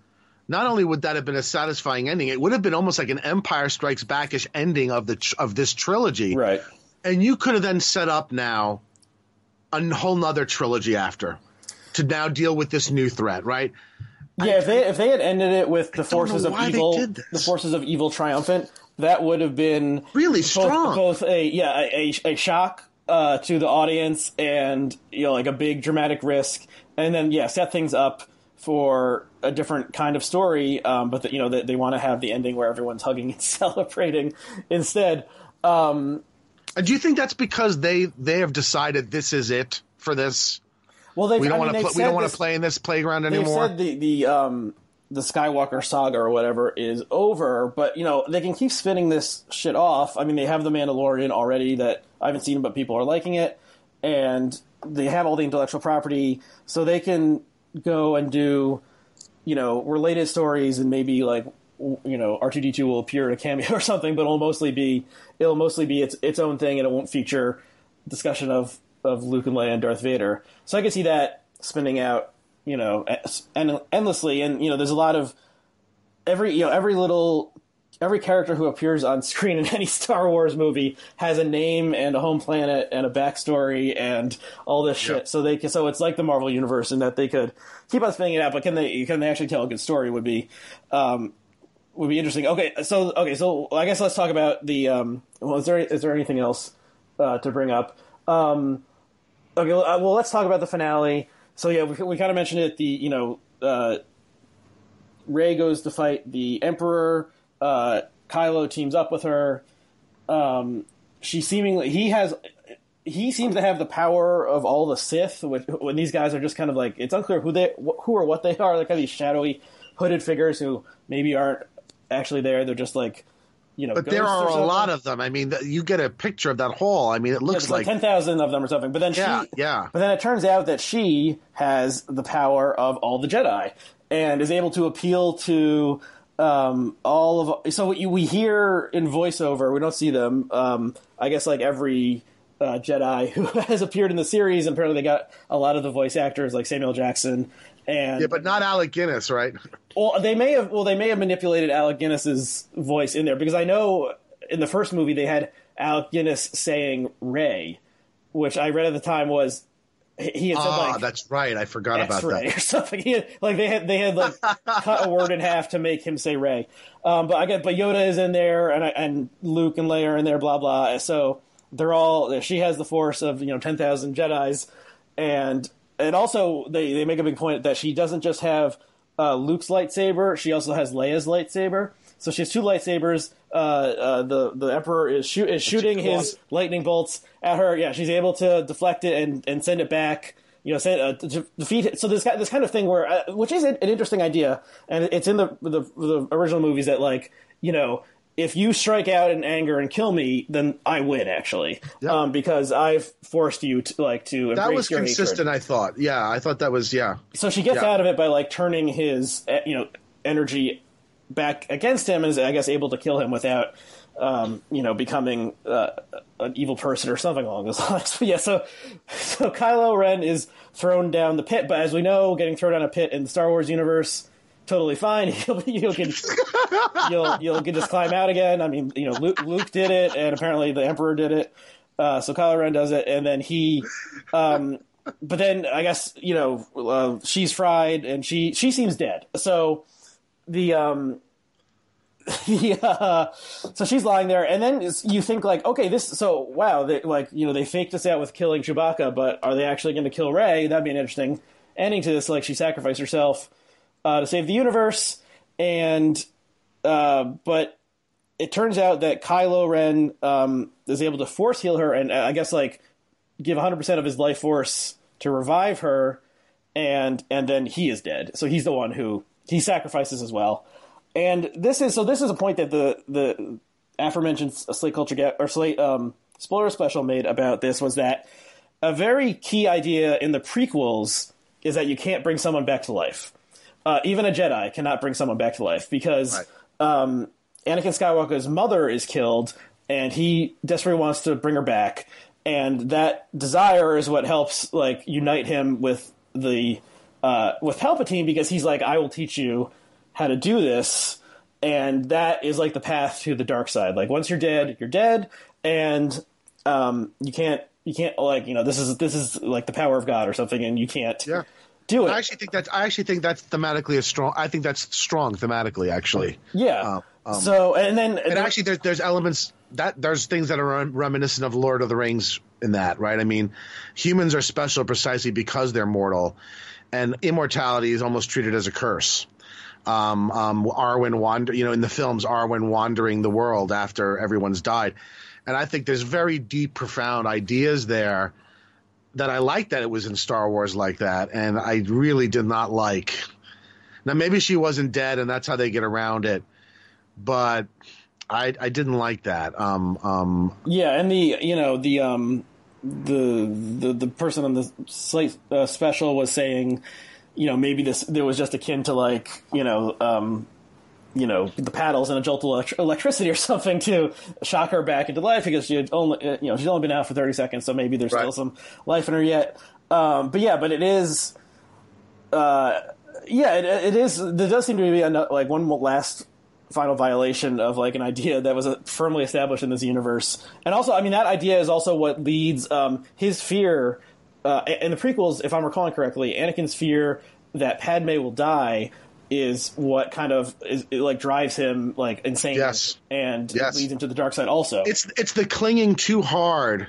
not only would that have been a satisfying ending, it would have been almost like an Empire Strikes Backish ending of the tr- of this trilogy right. and you could have then set up now a whole nother trilogy after to now deal with this new threat, right? Yeah, if they if they had ended it with the don't forces of evil, the forces of evil triumphant, that would have been Really both, strong. both a yeah a, a, shock uh, to the audience and you know like a big dramatic risk, and then yeah set things up for a different kind of story. Um, but the, you know they, they want to have the ending where everyone's hugging and celebrating instead. Um, And do you think that's because they they have decided this is it for this? Well, they We don't I mean, want to pl- we don't want to play in this playground anymore. They've anymore. said the the um the Skywalker saga or whatever is over, but you know they can keep spinning this shit off. I mean, they have the Mandalorian already that I haven't seen, but people are liking it, and they have all the intellectual property, so they can go and do you know related stories and maybe like you know R two D two will appear in a cameo or something, but it'll mostly be it'll mostly be its its own thing, and it won't feature discussion of of Luke and Leia and Darth Vader. So I can see that spinning out, you know, en- endlessly. And you know, there's a lot of every you know every little every character who appears on screen in any Star Wars movie has a name and a home planet and a backstory and all this shit. Yep. So they can, so it's like the Marvel universe in that they could keep on spinning it out, but can they can they actually tell a good story? Would be um, would be interesting. Okay, so okay, so I guess let's talk about the. Um, well, is there is there anything else uh, to bring up? Um, okay, well, uh, let's talk about the finale. So yeah, we, we kind of mentioned it. The you know, uh, Rey goes to fight the Emperor. Uh, Kylo teams up with her. Um, she seemingly he has he seems to have the power of all the Sith. With, when these guys are just kind of like it's unclear who they wh- who or what they are. They're kind of these shadowy, hooded figures who maybe aren't actually there. They're just like you know. but there are a lot of them. I mean, you get a picture of that hall. I mean, it looks It's like, like, ten thousand of them or something. But then yeah, she, yeah. But then it turns out that she has the power of all the Jedi and is able to appeal to um, all of. So we, we hear in voiceover, we don't see them. Um, I guess like every uh, Jedi who has appeared in the series, and apparently they got a lot of the voice actors like Samuel Jackson. And yeah, but not Alec Guinness, right? well, they may have. Well, they may have manipulated Alec Guinness's voice in there because I know in the first movie they had Alec Guinness saying Rey, which I read at the time was he had said Ah, like that's right. I forgot about X-ray that. or something. He had, like they had they had like cut a word in half to make him say Rey. Um, but I but Yoda is in there and I- and Luke and Leia are in there. Blah blah. So they're all. She has the force of you know ten thousand Jedi's, and and also they they make a big point that she doesn't just have uh, Luke's lightsaber. She also has Leia's lightsaber. So she has two lightsabers. Uh, uh, the the Emperor is shoot is shooting his lightning bolts at her. Yeah, she's able to deflect it and, and send it back. You know, send, uh, to defeat it. So this kind this kind of thing where, uh, which is an, an interesting idea, and it's in the, the the original movies that like you know if you strike out in anger and kill me, then I win actually, um, because I've forced you to like to That was consistent. hatred. I thought. Yeah, I thought that was yeah. So she gets Yeah. out of it by like turning his uh, you know energy back against him, and is I guess able to kill him without um, you know becoming uh, an evil person or something along those lines. But yeah, so so Kylo Ren is thrown down the pit, but as we know, getting thrown down a pit in the Star Wars universe totally fine. you you can you'll you'll can just climb out again. I mean, you know, Luke, Luke did it, and apparently the Emperor did it. Uh, so Kylo Ren does it, and then he, um, but then I guess you know uh, she's fried, and she she seems dead. So the um. Yeah, so she's lying there, and then you think like, okay, this. So wow, they, like you know, they faked us out with killing Chewbacca, but are they actually going to kill Rey? That'd be an interesting ending to this. Like she sacrificed herself uh, to save the universe, and uh, but it turns out that Kylo Ren um, is able to force heal her, and uh, I guess like give 100 percent of his life force to revive her, and and then he is dead. So he's the one who he sacrifices as well. And this is so this is a point that the the aforementioned Slate Culture get or Slate um, spoiler special made about this was that a very key idea in the prequels is that you can't bring someone back to life. Uh, even a Jedi cannot bring someone back to life because right. um, Anakin Skywalker's mother is killed, and he desperately wants to bring her back, and that desire is what helps like unite him with the uh, with Palpatine because he's like, I will teach you how to do this, and that is like the path to the dark side. Like once you're dead, you're dead, and um, you can't you can't like you know this is this is like the power of God or something, and you can't. Yeah do it. I actually think that's I actually think that's thematically a strong. I think that's strong thematically, actually. Yeah. Uh, um, so and then and actually, there's there's elements that there's things that are reminiscent of Lord of the Rings in that, right? I mean, humans are special precisely because they're mortal, and immortality is almost treated as a curse. Um, um, Arwen wander, you know, in the films, Arwen wandering the world after everyone's died, and I think there's very deep, profound ideas there that I liked that it was in Star Wars like that, and I really did not like. Now maybe she wasn't dead, and that's how they get around it, but I I didn't like that. Um, um, yeah, and the you know the um, the the the person on the slate uh, special was saying, you know, maybe this there was just akin to like you know um, you know the paddles and a jolt of elect- electricity or something to shock her back into life because she had only uh, you know she's only been out for 30 seconds so maybe there's right. still some life in her yet um, but yeah but it is uh, yeah it, it is there does seem to be a, like one last final violation of like an idea that was uh, firmly established in this universe and also i mean that idea is also what leads um, his fear uh, in the prequels if i'm recalling correctly anakin's fear that padme will die is what kind of is like drives him like insane yes. and yes. leads him to the dark side also it's it's the clinging too hard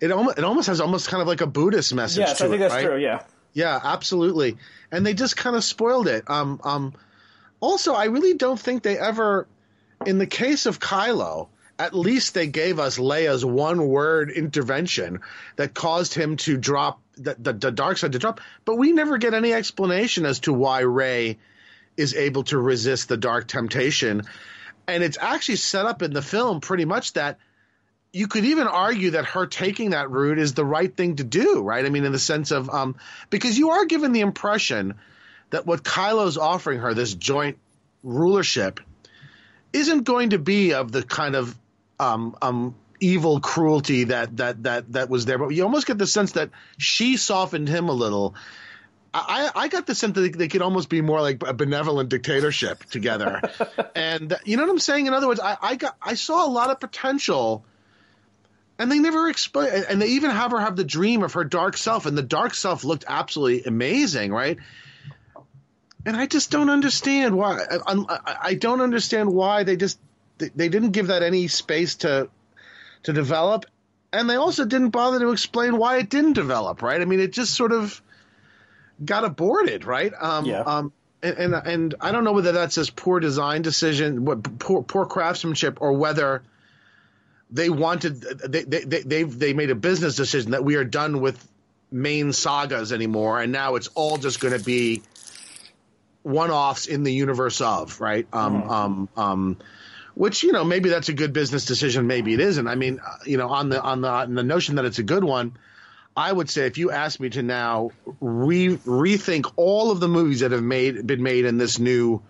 it almost it almost has almost kind of like a buddhist message yes i think it, that's right? true yeah yeah absolutely and they just kind of spoiled it um um also i really don't think they ever in the case of kylo at least they gave us Leia's one word intervention that caused him to drop the, the, the dark side to drop, but we never get any explanation as to why Rey is able to resist the dark temptation. And it's actually set up in the film pretty much that you could even argue that her taking that route is the right thing to do, right? I mean, in the sense of um, because you are given the impression that what Kylo's offering her, this joint rulership, isn't going to be of the kind of um, um, evil cruelty that that that that was there. But you almost get the sense that she softened him a little I, I got the sense that they could almost be more like a benevolent dictatorship together, and you know what I'm saying. In other words, I, I got I saw a lot of potential, and they never explain. And they even have her have the dream of her dark self, and the dark self looked absolutely amazing, right? And I just don't understand why. I, I don't understand why they just they, they didn't give that any space to to develop, and they also didn't bother to explain why it didn't develop. Right? I mean, it just sort of got aborted, right? Um, yeah. Um, and, and, and I don't know whether that's just poor design decision, what poor poor craftsmanship, or whether they wanted they they they they made a business decision that we are done with main sagas anymore, and now it's all just going to be one-offs in the universe of right. Um, mm-hmm. um, um, which you know maybe that's a good business decision, maybe it isn't. I mean, uh, you know, on the on the on the notion that it's a good one I would say if you ask me to now re- rethink all of the movies that have made been made in this new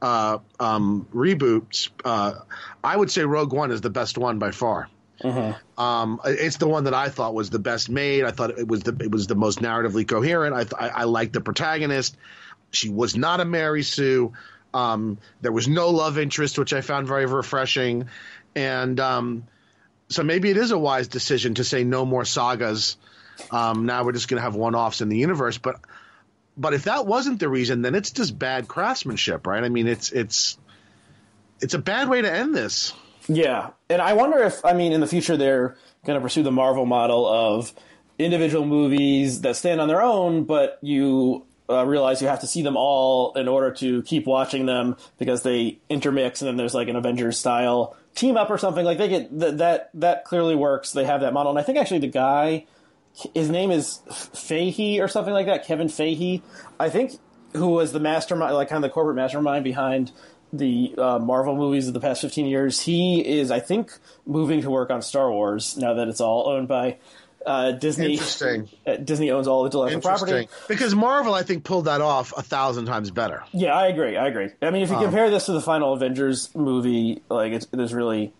uh, um, reboot, uh, I would say Rogue One is the best one by far. Mm-hmm. Um, it's the one that I thought was the best made. I thought it was the it was the most narratively coherent. I I, I liked the protagonist. she was not a Mary Sue. Um, there was no love interest, which I found very refreshing, and um, so maybe it is a wise decision to say no more sagas. Um, now we're just going to have one-offs in the universe, but but if that wasn't the reason, then it's just bad craftsmanship, right? I mean, it's it's it's a bad way to end this. Yeah, and I wonder if I mean in the future they're going to pursue the Marvel model of individual movies that stand on their own, but you uh, realize you have to see them all in order to keep watching them because they intermix, and then there's like an Avengers style team up or something. Like they get th- that that clearly works. They have that model, and I think actually the guy, his name is Feige or something like that, Kevin Feige. I think who was the mastermind, like kind of the corporate mastermind behind the uh, Marvel movies of the past 15 years. He is, I think, moving to work on Star Wars now that it's all owned by uh, Disney. Interesting. Uh, Disney owns all the intellectual property. Because Marvel, I think, pulled that off a thousand times better. Yeah, I agree. I agree. I mean, if you Um, compare this to the final Avengers movie, like it's, there's really,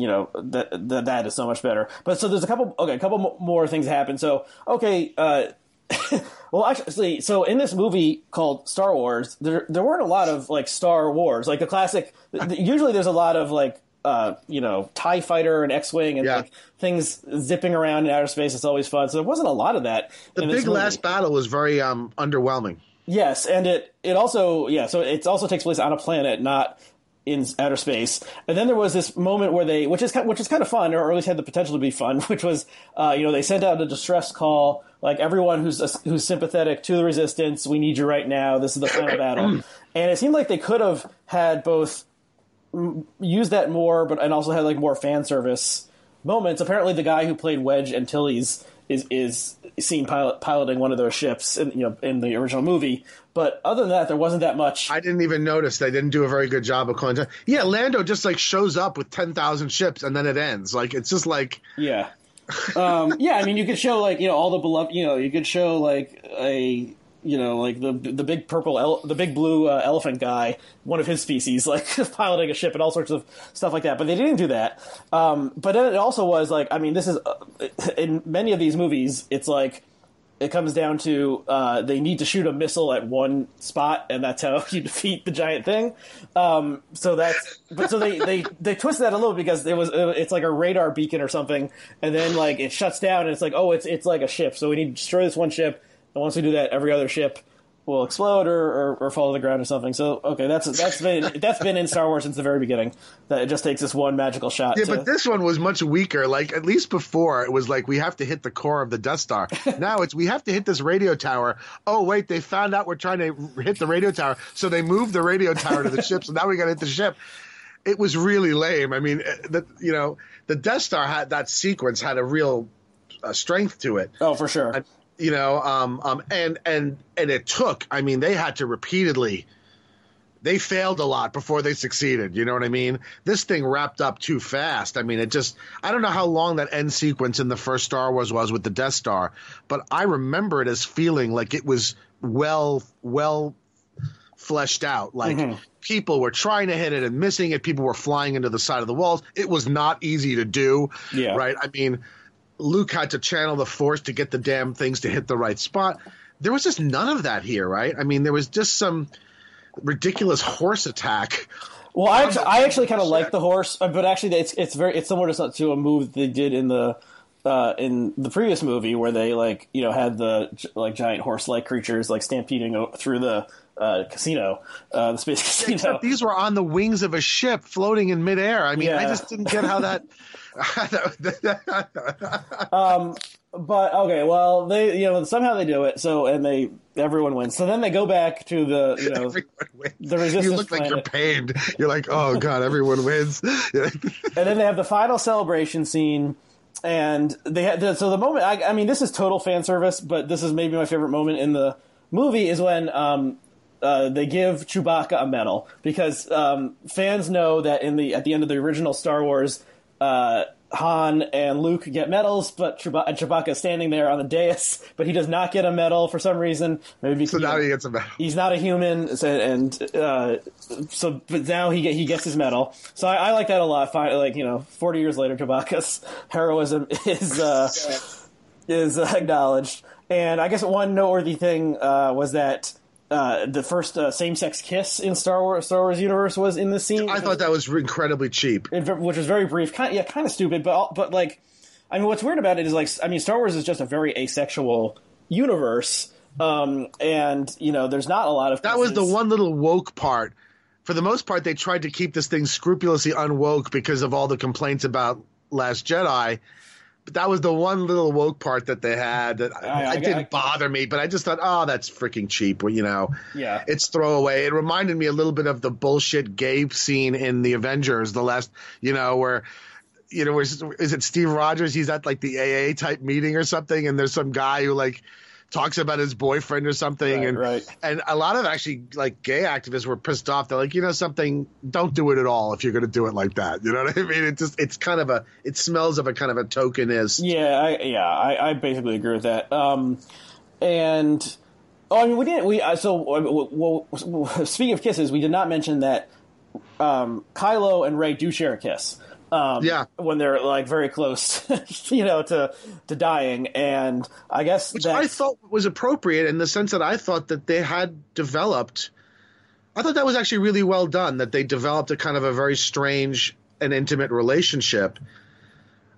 you know, that, that that is so much better. But so there's a couple. Okay, a couple more things happen. So okay. Uh, well, actually, so in this movie called Star Wars, there there weren't a lot of like Star Wars, like the classic. Usually, there's a lot of like uh, you know Tie Fighter and X Wing and Yeah. like things zipping around in outer space. It's always fun. So there wasn't a lot of that. The big last battle was very um, underwhelming. Yes, and it it also yeah, so it also takes place on a planet, not in outer space. And then there was this moment where they, which is which is kind of fun, or at least had the potential to be fun, which was uh, you know they sent out a distress call, like everyone who's who's sympathetic to the resistance, we need you right now. This is the final battle, and it seemed like they could have had both used that more, but and also had like more fan service moments. Apparently, the guy who played Wedge Antilles is is seen pilot, piloting one of those ships in you know in the original movie. But other than that, there wasn't that much. I didn't even notice. They didn't do a very good job of calling time. Yeah, Lando just like shows up with ten thousand ships and then it ends. Like it's just like Yeah. Um, yeah, I mean, you could show like you know all the beloved. You know, you could show like a you know like the the big purple ele- the big blue uh, elephant guy, one of his species, like piloting a ship and all sorts of stuff like that. But they didn't do that. Um, but then it also was like, I mean, this is uh, in many of these movies, it's like it comes down to uh, they need to shoot a missile at one spot, and that's how you defeat the giant thing. Um, so that's but so they they they twist that a little because it was it's like a radar beacon or something, and then like it shuts down, and it's like oh, it's it's like a ship. So we need to destroy this one ship, and once we do that, every other ship will explode or, or, or fall to the ground or something. So okay, that's that's been that's been in Star Wars since the very beginning. That it just takes this one magical shot. yeah, to, but this one was much weaker. Like at least before it was like we have to hit the core of the Death Star. now it's we have to hit this radio tower. Oh wait, they found out we're trying to hit the radio tower, so they moved the radio tower to the ship. So now we got to hit the ship. It was really lame. I mean, eh, the, you know, the Death Star had that sequence had a real uh, strength to it. oh, for sure. You know um um and and and it took i mean they had to repeatedly they failed a lot before they succeeded you know what i mean? This thing wrapped up too fast. I mean it just i don't know how long that end sequence in the first star wars was with the death star but i remember it as feeling like it was well well fleshed out. Like people were trying to hit it and missing it. People were flying into the side of the walls. It was not easy to do Yeah. right? I mean Luke had to channel the force to get the damn things to hit the right spot. There was just none of that here, right? I mean, there was just some ridiculous horse attack. Well, I actually, I actually kind of like the horse, uh, but actually, it's it's very it's similar to, to a move they did in the uh, in the previous movie where they like you know had the like giant horse like creatures like stampeding through the uh, casino, uh, the space casino. Except these were on the wings of a ship floating in midair. I mean, I just didn't get how that. But okay, well they you know somehow they do it so and they everyone wins. So then they go back to the you know The resistance you look like you're planet. pained. You're like, oh god, everyone wins. and then they have the final celebration scene and they had the, so the moment I, I mean this is total fan service but this is maybe my favorite moment in the movie is when um, uh, they give Chewbacca a medal because um, fans know that in the at the end of the original Star Wars uh, Han and Luke get medals but Chewba- and Chewbacca is standing there on the dais but he does not get a medal for some reason maybe because so now he gets a medal. he's not a human, so, and uh, so but now he get, he gets his medal. So I, I like that a lot. Fi- Like you know, forty years later, Chewbacca's heroism is uh, is uh, acknowledged. And I guess one noteworthy thing uh, was that uh, the first uh, same-sex kiss in Star Wars Star Wars universe was in this scene. I thought that was incredibly cheap. which was very brief. Kind yeah, kind of stupid, but but like, I mean, what's weird about it is like, I mean, Star Wars is just a very asexual universe, um, and you know, there's not a lot of That was the one little woke part. For the most part, they tried to keep this thing scrupulously unwoke because of all the complaints about Last Jedi. That was the one little woke part that they had that I, I- I I- didn't I- bother me. But I just thought, oh, that's freaking cheap. You know, Yeah. it's throwaway. It reminded me a little bit of the bullshit gay scene in the Avengers, the last, you know, where. You know, is it Steve Rogers? He's at like the AA type meeting or something, and there's some guy who like talks about his boyfriend or something, Right, and right. and a lot of actually like gay activists were pissed off. They're like, you know, something, don't do it at all if you're going to do it like that. You know what I mean? It just, it's kind of a, it smells of a kind of a token is. Yeah, I, yeah, I, I basically agree with that. Um, and oh, I mean, we didn't. We uh, so uh, well, well, speaking of kisses, we did not mention that um, Kylo and Rey do share a kiss. Um, Yeah. when they're like very close, you know, to to dying, and I guess Which that I thought was appropriate in the sense that I thought that they had developed. I thought that was actually really well done. That they developed a kind of a very strange and intimate relationship.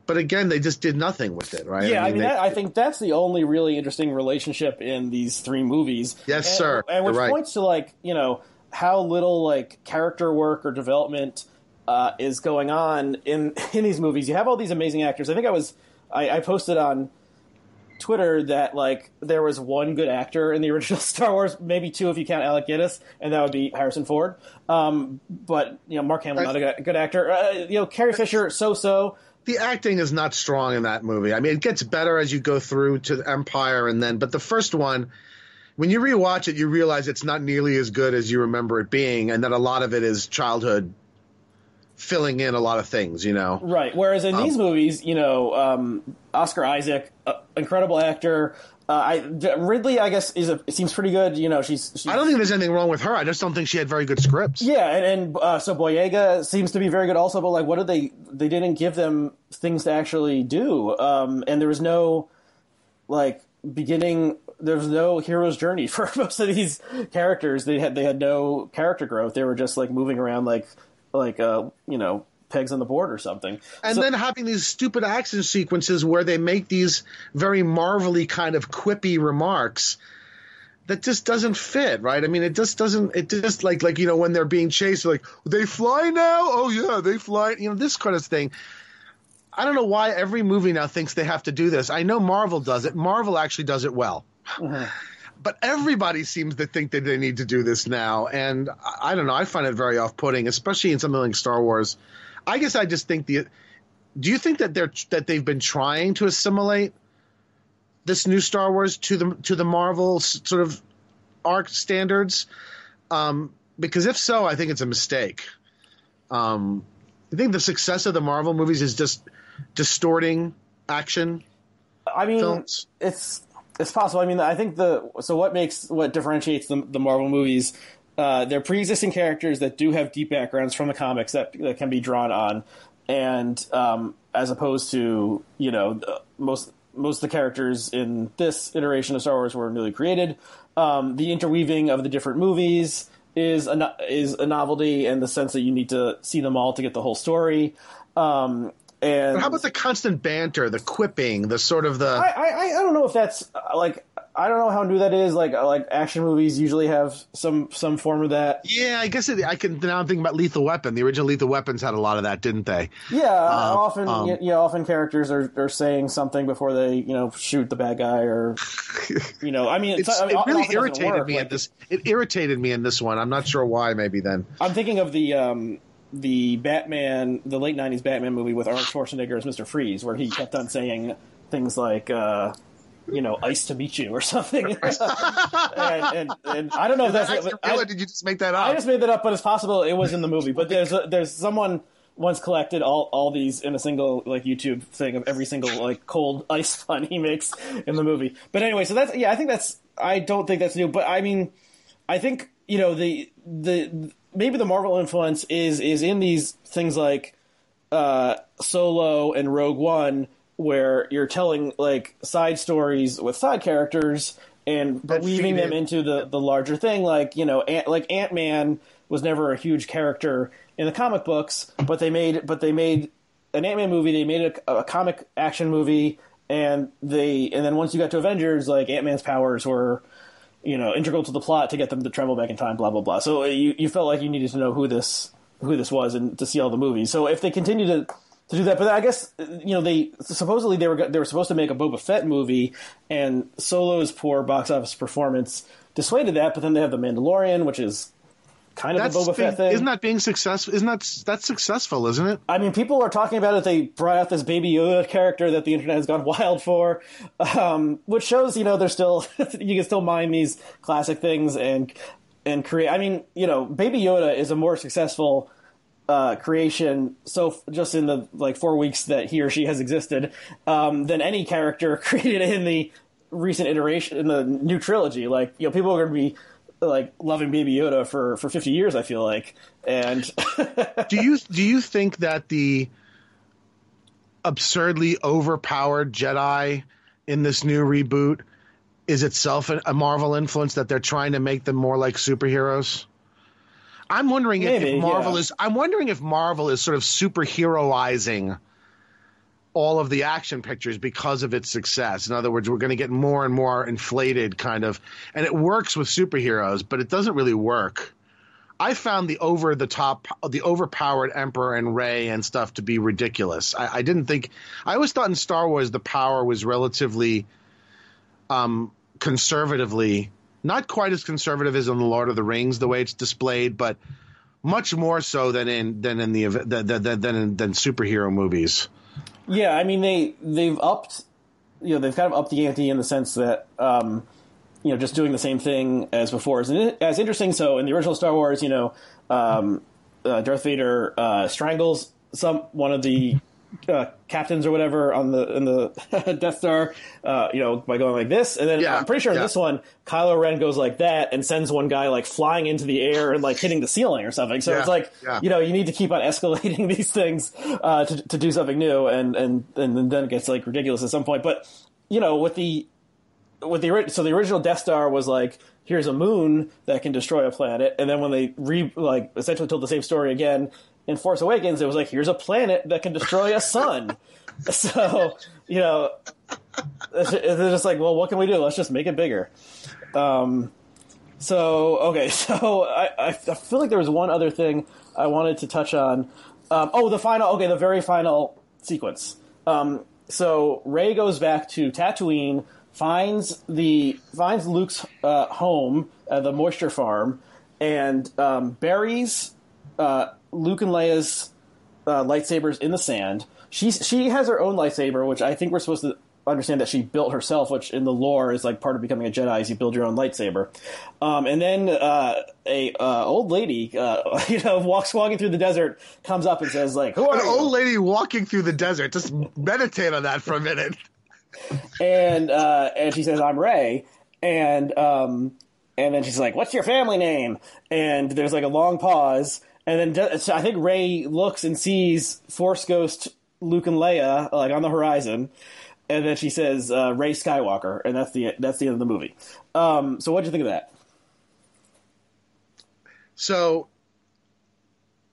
But again, they just did nothing with it, right? Yeah, I mean, they- that, I think that's the only really interesting relationship in these three movies. Yes, And- sir. And which right. points to like you know how little like character work or development uh, is going on in in these movies. You have all these amazing actors. I think I was I, I posted on Twitter that like there was one good actor in the original Star Wars, maybe two if you count Alec Guinness, and that would be Harrison Ford. Um, but you know, Mark Hamill not a good- actor. Uh, you know, Carrie Fisher so so. the acting is not strong in that movie. I mean, it gets better as you go through to Empire and then, but the first one, when you rewatch it, you realize it's not nearly as good as you remember it being, and that a lot of it is childhood filling in a lot of things. You know, Right. Whereas in these movies, you know, um, Oscar Isaac, uh, incredible actor. Uh, I Ridley, I guess, is a, seems pretty good. You know, she's, she's I don't think there's anything wrong with her. I just don't think she had very good scripts. yeah, and, and uh, so Boyega seems to be very good also. But like, what did they? They didn't give them things to actually do, um, and there was no like beginning. There was no hero's journey for most of these characters. They had they had no character growth. They were just like moving around like like uh, you know pegs on the board or something. And So- then having these stupid action sequences where they make these very marvelly kind of quippy remarks that just doesn't fit, right? I mean, it just doesn't. It just like like you know when they're being chased, like they fly now. Oh yeah, they fly. You know this kind of thing. I don't know why every movie now thinks they have to do this. I know Marvel does it. Marvel actually does it well. But everybody seems to think that they need to do this now, and I, I don't know. I find it very off-putting, especially in something like Star Wars. I guess I just think the. Do you think that they're that they've been trying to assimilate this new Star Wars to the to the Marvel sort of arc standards? Um, because if so, I think it's a mistake. Um, I think the success of the Marvel movies is just distorting action. I mean, films. it's it's possible. I mean, I think the so what makes what differentiates the, the Marvel movies. Uh, they're pre-existing characters that do have deep backgrounds from the comics that, that can be drawn on, and um, as opposed to you know most most of the characters in this iteration of Star Wars were newly created. Um, the interweaving of the different movies is a is a novelty in the sense that you need to see them all to get the whole story. Um, and But how about the constant banter, the quipping, the sort of the I, I, I don't know if that's uh, like I don't know how new that is. Like uh, like action movies usually have some some form of that. Yeah, I guess it, I can now I'm thinking about Lethal Weapon. The original Lethal Weapons had a lot of that, didn't they? Yeah, uh, Um, often um, you, you know, often characters are, are saying something before they you know shoot the bad guy or you know I mean, It's, I mean, it really irritated work. me Like, in this. It irritated me in this one. I'm not sure why. Maybe then. I'm thinking of the um, the Batman, the late '90s Batman movie with Arnold Schwarzenegger as Mister Freeze, where he kept on saying things like. Uh, you know, ice to meet you or something, and, and, and I don't know if that's. Actually, I- did you just make that up? I just made that up, but it's possible it was in the movie. But there's a, there's someone once collected all, all these in a single like YouTube thing of every single like cold ice pun he makes in the movie. But anyway, so that's yeah, I think that's I don't think that's new, but I mean, I think you know the the maybe the Marvel influence is is in these things like uh, Solo and Rogue One, where you're telling like side stories with side characters and but weaving them in. into the the larger thing. Like you know, Ant, like Ant Man was never a huge character in the comic books, but they made but they made an Ant Man movie. They made a, a comic action movie, and they and then once you got to Avengers, like Ant Man's powers were. You know, integral to the plot to get them to travel back in time, blah blah blah. So uh, you, you felt like you needed to know who this who this was and to see all the movies. So if they continue to to do that, but I guess uh, you know they supposedly they were they were supposed to make a Boba Fett movie, and Solo's poor box office performance dissuaded that. But then they have the Mandalorian, which is kind of That's a Boba being- Fett thing. Isn't that being successful? Isn't that that's successful? Isn't it? I mean, people are talking about it. They brought out this Baby Yoda character that the internet has gone wild for, um, which shows you know there's still you can still mine these classic things and and create. I mean, you know, Baby Yoda is a more successful uh, creation so just in the like four weeks that he or she has existed um, than any character created in the recent iteration in the new trilogy. Like you know, people are going to be like loving Baby Yoda for for 50 years. I feel like and. do you do you think that the absurdly overpowered Jedi in this new reboot is itself a, Marvel influence that they're trying to make them more like superheroes? I'm wondering if, Maybe, if Marvel yeah. is I'm wondering if Marvel is sort of superheroizing all of the action pictures because of its success. In other words, we're going to get more and more inflated kind of and it works with superheroes, but it doesn't really work. I found the over the top, the overpowered Emperor and Rey and stuff to be ridiculous. I, I didn't think. I always thought in Star Wars the power was relatively, um, conservatively, not quite as conservative as in the Lord of the Rings the way it's displayed, but much more so than in than in the than than than, in, than superhero movies. Yeah, I mean they they've upped, you know, they've kind of upped the ante in the sense that, um, you know, just doing the same thing as before is as interesting. So in the original Star Wars, you know, um, uh, Darth Vader uh, strangles some one of the uh, captains or whatever on the in the Death Star, uh, you know, by going like this, and then Yeah, I'm pretty sure in yeah. this one, Kylo Ren goes like that and sends one guy like flying into the air and like hitting the ceiling or something. So Yeah, it's like, you know, you need to keep on escalating these things uh, to to do something new, and and and then it gets like ridiculous at some point. But you know, with the with the so the original Death Star was like here's a moon that can destroy a planet, and then when they re like essentially told the same story again in Force Awakens, it was like here's a planet that can destroy a sun. so you know, they're just like, well, what can we do? Let's just make it bigger. Um, so okay, so I, I feel like there was one other thing I wanted to touch on. Um, oh, the final. Okay, the very final sequence. Um, so Rey goes back to Tatooine, finds the finds Luke's uh, home at the moisture farm, and um, buries uh, Luke and Leia's uh, lightsabers in the sand. She's she has her own lightsaber, which I think we're supposed to understand that she built herself, which in the lore is like part of becoming a Jedi is you build your own lightsaber. Um, and then uh, a uh, old lady, uh, you know, walks walking through the desert, comes up and says like, "Who are An you?" old lady walking through the desert. Just meditate on that for a minute. and uh, and she says, "I'm Rey," and um, and then she's like, "What's your family name?" And there's like a long pause, and then so I think Rey looks and sees Force Ghost Luke and Leia like on the horizon, and then she says, uh, "Rey Skywalker," and that's the that's the end of the movie. Um, so what do you think of that? So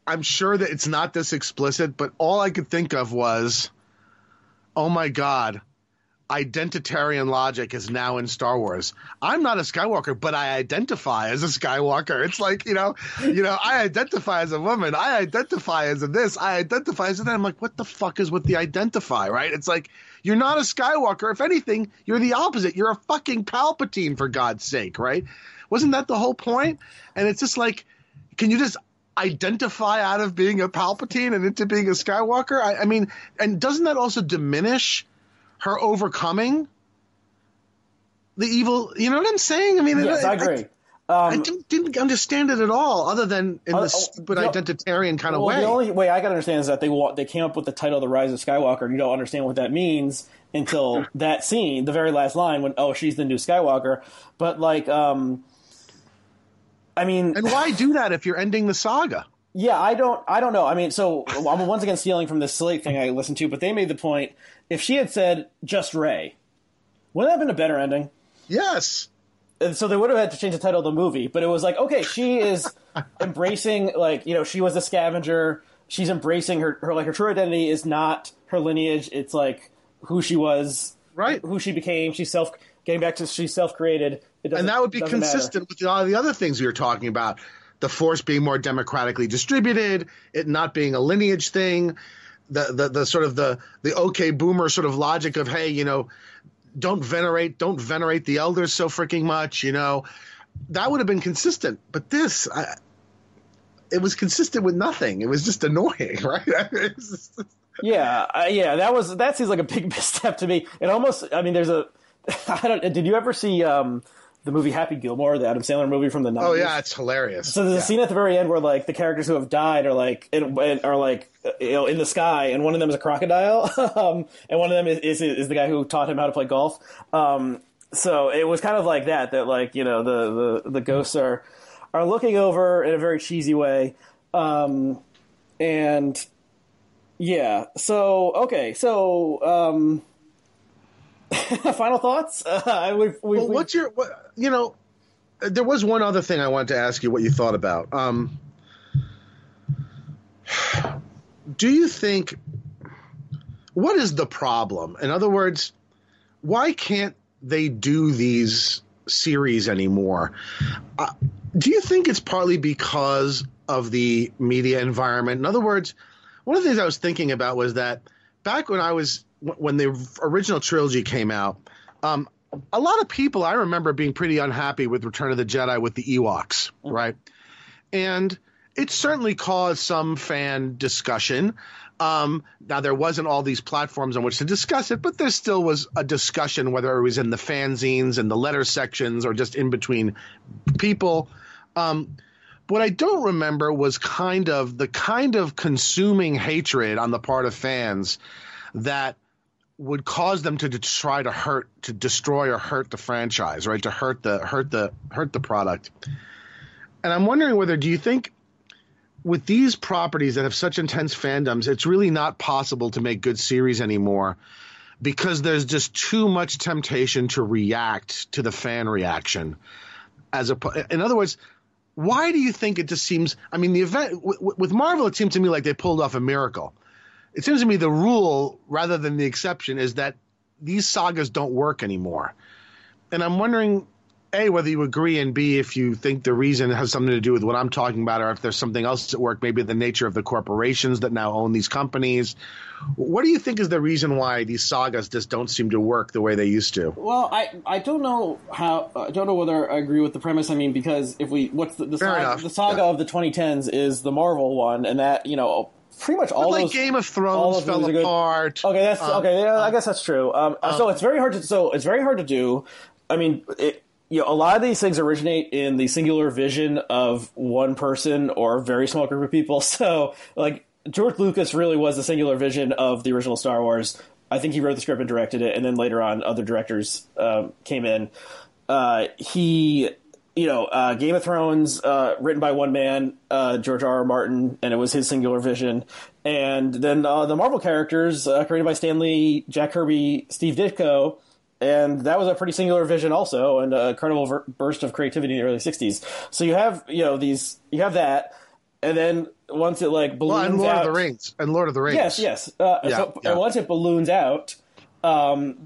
I'm sure that it's not this explicit, but all I could think of was, oh my God, identitarian logic is now in Star Wars. I'm not a Skywalker, but I identify as a Skywalker. It's like, you know, you know, I identify as a woman. I identify as a this. I identify as a that. I'm like, what the fuck is with the identify, right? It's like, you're not a Skywalker. If anything, you're the opposite. You're a fucking Palpatine, for God's sake, right? Wasn't that the whole point? And it's just like, can you just identify out of being a Palpatine and into being a Skywalker? I, I mean, and doesn't that also diminish her overcoming the evil? You know what I'm saying? I mean, Yes, I, I agree. I, didn't, didn't understand it at all, other than in Uh, this stupid no. identitarian kind of Well, way. the only way I can understand is that they they came up with the title "The Rise of Skywalker," and you don't understand what that means until that scene, the very last line, when oh, she's the new Skywalker. But like, um, I mean, and why do that if you're ending the saga? yeah, I don't, I don't know. I mean, so I'm once again stealing from this Slate thing I listened to, but they made the point: if she had said just Rey, wouldn't that have been a better ending? Yes. and so they would have had to change the title of the movie, but it was like, okay, she is embracing like you know she was a scavenger. She's embracing her, her like her true identity is not her lineage. It's like who she was, Right. Who she became. She's self getting back to she's self created. and that would be consistent with all of the other things we were talking about the force being more democratically distributed it not being a lineage thing the, the the sort of the the okay boomer sort of logic of hey you know don't venerate don't venerate the elders so freaking much you know that would have been consistent but this I, it was consistent with nothing it was just annoying right Yeah, uh, yeah, that was that seems like a big misstep to me. It almost, I mean, there's a. I don't. Did you ever see um, the movie Happy Gilmore, the Adam Sandler movie from the 90s? oh yeah it's hilarious So there's Yeah. a scene at the very end where like the characters who have died are like in, are like you know in the sky, and one of them is a crocodile, um, and one of them is, is is the guy who taught him how to play golf. Um, so it was kind of like that. That like you know the the the ghosts are are looking over in a very cheesy way, um, and yeah. So okay. So um, final thoughts. Uh, we, we, Well, what's your, what, you know, there was one other thing I wanted to ask you what you thought about. Um, do you think, what is the problem? In other words, why can't they do these series anymore? Uh, do you think it's partly because of the media environment? In other words, one of the things I was thinking about was that back when I was when the original trilogy came out, um, a lot of people I remember being pretty unhappy with Return of the Jedi with the Ewoks, right? And it certainly caused some fan discussion. Um, now there wasn't all these platforms on which to discuss it, but there still was a discussion whether it was in the fanzines and the letter sections or just in between people. Um, what I don't remember was kind of the kind of consuming hatred on the part of fans that would cause them to, try to hurt to destroy or hurt the franchise right? To hurt the hurt the hurt the product. And i'm wondering whether do you think with these properties that have such intense fandoms it's really not possible to make good series anymore because there's just too much temptation to react to the fan reaction as a in other words why do you think it just seems i mean the event w- with marvel it seemed to me like they pulled off a miracle it seems to me the rule rather than the exception is that these sagas don't work anymore. And I'm wondering, A, whether you agree, and B, if you think the reason has something to do with what I'm talking about, or if there's something else at work, maybe the nature of the corporations that now own these companies. What do you think is the reason why these sagas just don't seem to work the way they used to? Well, I, I don't know how I don't know whether I agree with the premise. I mean, because if we what's the, the saga, the saga Yeah. of the 2010s is the Marvel one, and that you know pretty much all like those Game of Thrones of fell apart. Okay, that's Um, okay. Yeah, I guess that's true. Um, so it's very hard to so it's very hard to do. I mean, it, you know, a lot of these things originate in the singular vision of one person or a very small group of people. So, like George Lucas really was the singular vision of the original Star Wars. I think he wrote the script and directed it, and then later on, other directors um, came in. Uh, he, you know, uh, Game of Thrones, uh, written by one man, uh, George R. R. Martin, and it was his singular vision. And then uh, the Marvel characters, uh, created by Stan Lee, Jack Kirby, Steve Ditko, and that was a pretty singular vision also, and a incredible ver- burst of creativity in the early '60s. So you have, you know, these, you have that, and then once it like balloons Well, and Lord out, of the Rings. And Lord of the Rings. Yes, yes. Uh, Yeah, so, yeah. And once it balloons out, um,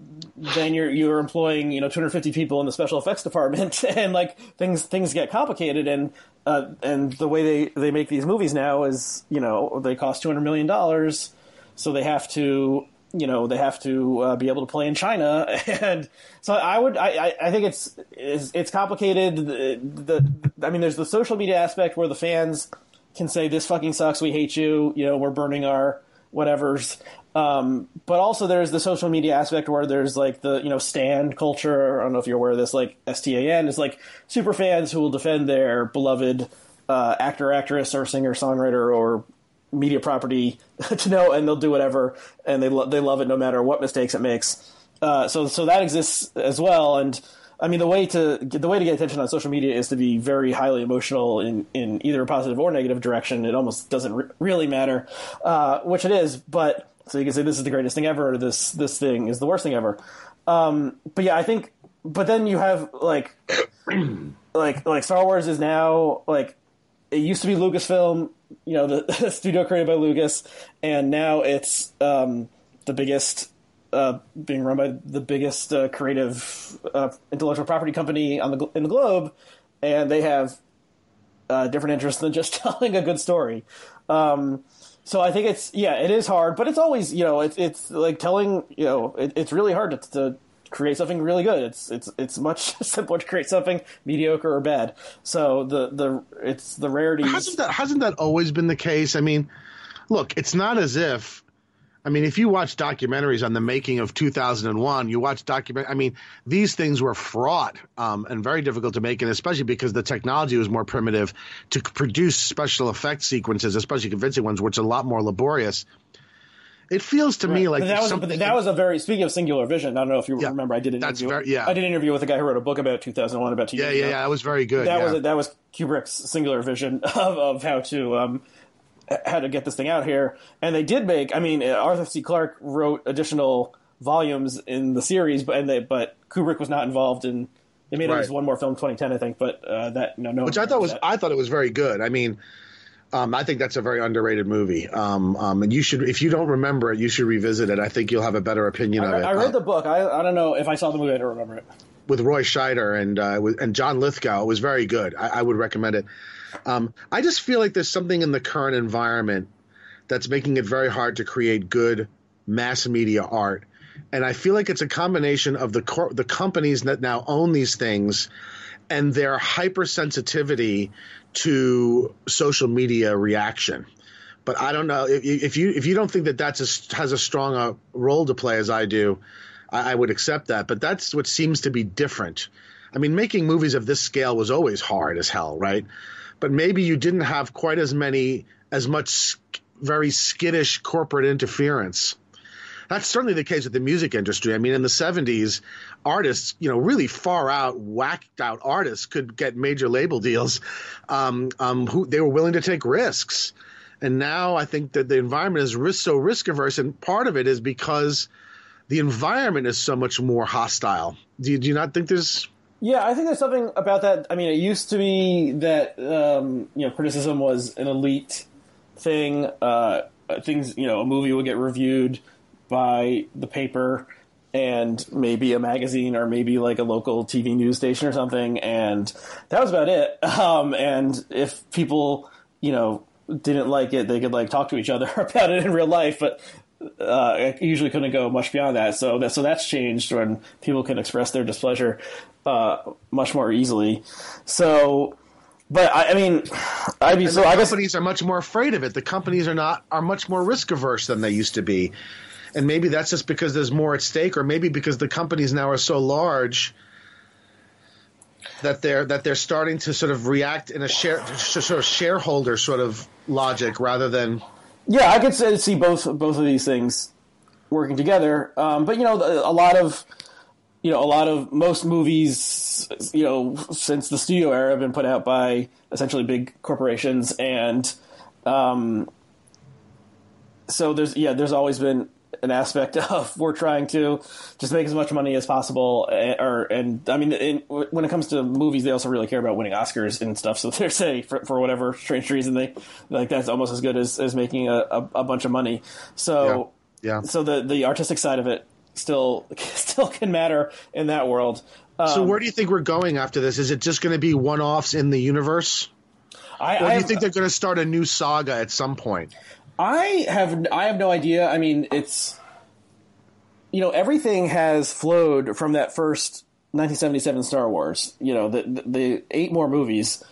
then you're you're employing you know 250 people in the special effects department, and like things things get complicated, and uh, and the way they they make these movies now is you know they cost 200 million dollars, so they have to you know they have to uh, be able to play in China, and so I would I I, think it's, it's it's complicated. The, the I mean, there's the social media aspect where the fans can say this fucking sucks, we hate you, you know, we're burning our whatevers. Um, but also there's the social media aspect where there's like the you know stan culture. I don't know if you're aware of this. Like STAN is like super fans who will defend their beloved uh, actor, actress, or singer, songwriter, or media property to know, and they'll do whatever, and they lo- they love it no matter what mistakes it makes. Uh, so so that exists as well, and I mean the way to the way to get attention on social media is to be very highly emotional in in either a positive or negative direction. It almost doesn't re- really matter, uh, which it is, but so you can say this is the greatest thing ever, or this this thing is the worst thing ever. Um, but yeah, I think but then you have like like like Star Wars is now like it used to be Lucasfilm, you know, the, the studio created by Lucas, and now it's um, the biggest. Uh, being run by the biggest uh, creative uh, intellectual property company on the in the globe, and they have uh, different interests than just telling a good story. Um, so I think it's yeah, it is hard, but it's always you know it's it's like telling you know it, it's really hard to, to create something really good. It's it's it's much simpler to create something mediocre or bad. So the the it's the rarity. Hasn't that hasn't that always been the case? I mean, look, it's not as if I mean, if you watch documentaries on the making of 2001, you watch document. I mean, these things were fraught um, and very difficult to make, and especially because the technology was more primitive to produce special effect sequences, especially convincing ones, which are a lot more laborious. It feels to right. me like that was, but that was a very speaking of singular vision. I don't know if you yeah, remember. I did an interview. Very, yeah, I did an interview with a guy who wrote a book about 2001 about two yeah, years yeah, ago. Yeah, that was very good. That yeah. was that was Kubrick's singular vision of, of how to um, how to get this thing out here. And they did make. I mean, Arthur C. Clarke wrote additional volumes in the series, but and they, but Kubrick was not involved in. They made right. at least one more film, 2010, I think, but uh, that no, no. Which I thought was that. I thought it was very good. I mean. Um, I think that's a very underrated movie. Um, um, and you should, if you don't remember it, you should revisit it. I think you'll have a better opinion I, of it. I read uh, the book. I, I don't know if I saw the movie. I don't remember it. With Roy Scheider and uh, and John Lithgow, it was very good. I, I would recommend it. Um, I just feel like there's something in the current environment that's making it very hard to create good mass media art. And I feel like it's a combination of the cor- the companies that now own these things and their hypersensitivity to social media reaction. But I don't know if, if you if you don't think that that's has a strong uh, role to play as I do, I, I would accept that. But that's what seems to be different. I mean, making movies of this scale was always hard as hell, right? But maybe you didn't have quite as many as much very skittish corporate interference. That's certainly the case with the music industry. I mean, in the 70s, artists, you know, really far out, whacked out artists could get major label deals. Um, um, who they were willing to take risks. And now I think that the environment is risk, so risk averse, and part of it is because the environment is so much more hostile. Do you, do you not think there's yeah, I think there's something about that. I mean, it used to be that um, you know criticism was an elite thing. Uh, things, you know, a movie would get reviewed by the paper and maybe a magazine or maybe like a local TV news station or something, and that was about it. Um, and if people, you know, didn't like it, they could like talk to each other about it in real life, but uh, it usually couldn't go much beyond that. So that so that's changed when people can express their displeasure uh, much more easily. So but I, I mean, I mean, so I guess companies are much more afraid of it. The companies are not are much more risk averse than they used to be, and maybe that's just because there's more at stake, or maybe because the companies now are so large that they're that they're starting to sort of react in a share sort of shareholder sort of logic rather than. Yeah, I could see both both of these things working together, um, but you know, a lot of you know, a lot of most movies, you know, since the studio era have been put out by essentially big corporations, and um, so there's yeah, there's always been an aspect of we're trying to just make as much money as possible, eh, or and I mean, in, when it comes to movies, they also really care about winning Oscars and stuff. So they're say for, for whatever strange reason, they like that's almost as good as, as making a, a, a bunch of money. So yeah. yeah. so the the artistic side of it still still can matter in that world. Um, so where do you think we're going after this? Is it just going to be one offs in the universe? I, or do you have, think they're going to start a new saga at some point? I have I have no idea. I mean, it's you know everything has flowed from that first 1977 Star Wars. You know the the, eight more movies,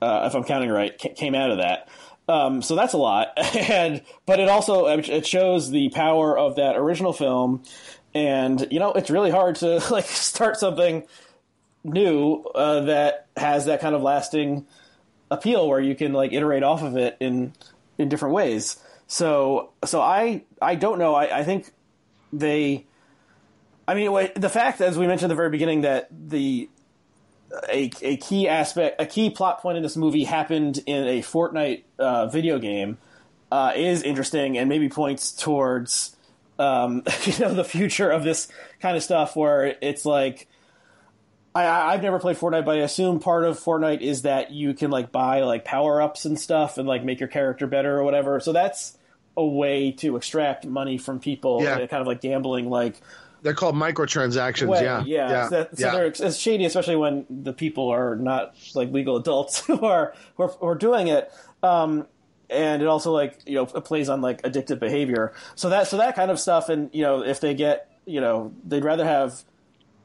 uh, if I'm counting right, came out of that. Um, so that's a lot, and but it also it shows the power of that original film and you know it's really hard to like start something new uh, that has that kind of lasting appeal where you can like iterate off of it in in different ways. So so I I don't know. I, I think they. I mean, the fact, as we mentioned at the very beginning, that the a, a key aspect, a key plot point in this movie happened in a Fortnite uh, video game uh, is interesting and maybe points towards um, you know, the future of this kind of stuff where it's like, I, I've never played Fortnite, but I assume part of Fortnite is that you can like buy like power ups and stuff and like make your character better or whatever. So that's a way to extract money from people, Yeah. uh, kind of like gambling, like They're called microtransactions. way. yeah, yeah. yeah, So, that, so yeah. they're it's shady, especially when the people are not like legal adults who are who are, who are doing it. Um, and it also like you know plays on like addictive behavior. So that so that kind of stuff, and you know if they get you know they'd rather have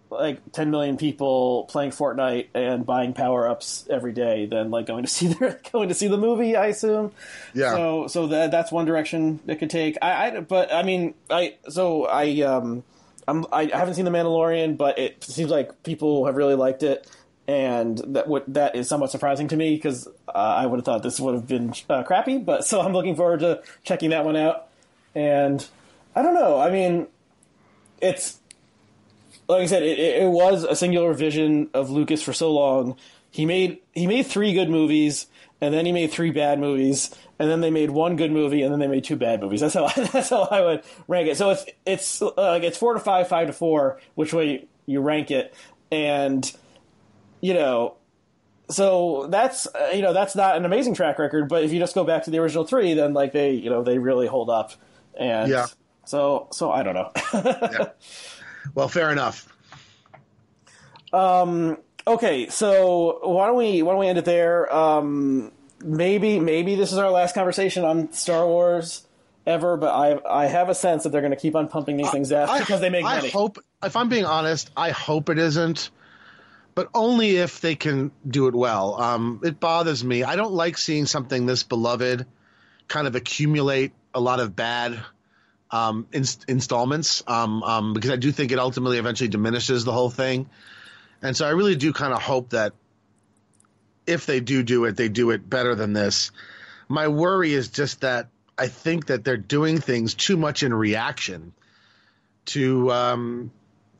like 10 million people playing Fortnite and buying power ups every day than like going to see their going to see the movie. I assume. Yeah. So so that that's one direction it could take. I, I but I mean I so I um I'm I haven't seen the Mandalorian, but it seems like people have really liked it. And that what that is somewhat surprising to me because uh, I would have thought this would have been uh, crappy, but so I'm looking forward to checking that one out. And I don't know. I mean, it's like I said, it, it was a singular vision of Lucas for so long. He made he made three good movies, and then he made three bad movies, and then they made one good movie, and then they made two bad movies. That's how that's how I would rank it. So it's it's uh, like it's four to five, five to four, which way you rank it, and you know. So that's uh, you know that's not an amazing track record, but if you just go back to the original three, then like they you know they really hold up, and Yeah. so so I don't know. Well, fair enough. Okay, so why don't we why don't we end it there? Um, maybe maybe this is our last conversation on Star Wars ever, but I I have a sense that they're going to keep on pumping these things out I- because they make I money. hope, if I'm being honest, I hope it isn't, but only if they can do it well. Um, it bothers me. I don't like seeing something this beloved kind of accumulate a lot of bad um, inst- installments um, um, because I do think it ultimately eventually diminishes the whole thing. And so I really do kind of hope that if they do do it, they do it better than this. My worry is just that I think that they're doing things too much in reaction to um,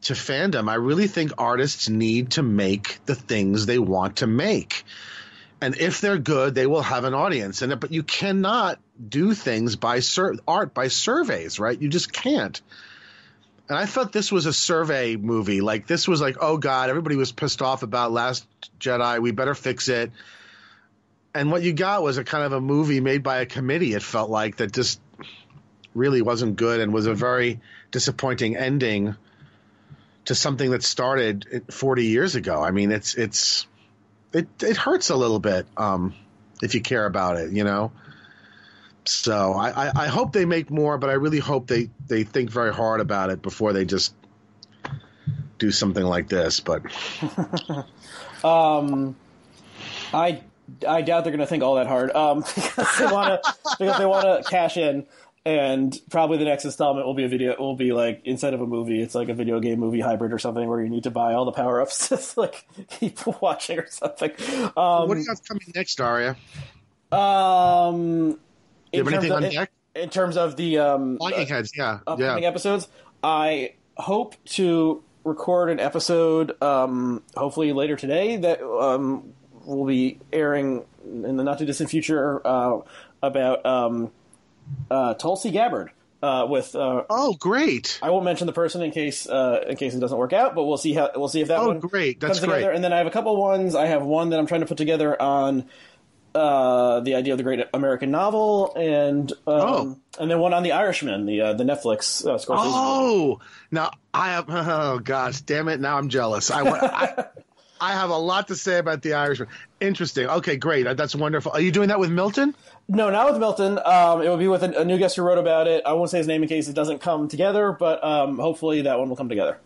to fandom. I really think artists need to make the things they want to make, and if they're good, they will have an audience. And but you cannot do things by sur- art by surveys, right? You just can't. And I thought this was a survey movie. Like this was like, oh god, everybody was pissed off about Last Jedi. We better fix it. And what you got was a kind of a movie made by a committee. It felt like that just really wasn't good and was a very disappointing ending to something that started 40 years ago. I mean, it's it's it it hurts a little bit um, if you care about it, you know. So I, I, I hope they make more, but I really hope they, they think very hard about it before they just do something like this. But I I doubt they're going to think all that hard um, because they want to because they want to cash in. And probably the next installment will be a video. Will be like instead of a movie, it's like a video game movie hybrid or something where you need to buy all the power ups to like keep watching or something. Um, what do you have coming next, Aryeh? Um, Do you have in anything terms on of, deck? In terms of the um, Lightning heads, yeah, upcoming yeah. episodes, I hope to record an episode, um, hopefully later today, that um, will be airing in the not too distant future uh, about um, uh, Tulsi Gabbard. Uh, with uh, Oh, great! I won't mention the person in case uh, in case it doesn't work out, but we'll see how we'll see if that Oh, one great. That's comes together. great. And then I have a couple ones. I have one that I'm trying to put together on uh, the idea of the great American novel, and um, Oh. and then one on the Irishman, the uh, the Netflix uh, Scorsese. Oh, now I have. Oh gosh, damn it! Now I'm jealous. I, I, I have a lot to say about the Irishman. Interesting. Okay, great. That's wonderful. Are you doing that with Milton? No, not with Milton. Um, it will be with a, a new guest who wrote about it. I won't say his name in case it doesn't come together, but um, hopefully that one will come together.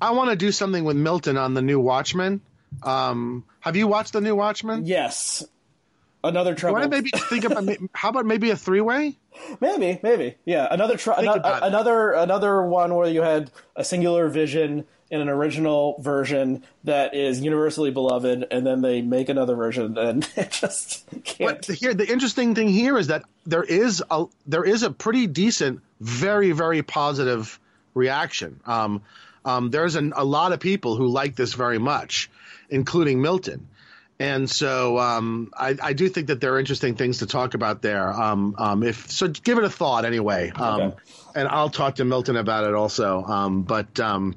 I want to do something with Milton on the new Watchmen. Um, have you watched the new Watchmen? Yes, another trouble. To maybe think about how about maybe a three way? Maybe, maybe, yeah. Another tr- ano- about it. another another one where you had a singular vision in an original version that is universally beloved, and then they make another version, and it just can't. But here, the interesting thing here is that there is a there is a pretty decent, very very positive reaction. Um, um, there's an, a lot of people who like this very much, including Milton. And so um, I, I do think that there are interesting things to talk about there. Um, um, if so, give it a thought anyway. Um, Okay. And I'll talk to Milton about it also. Um, but um,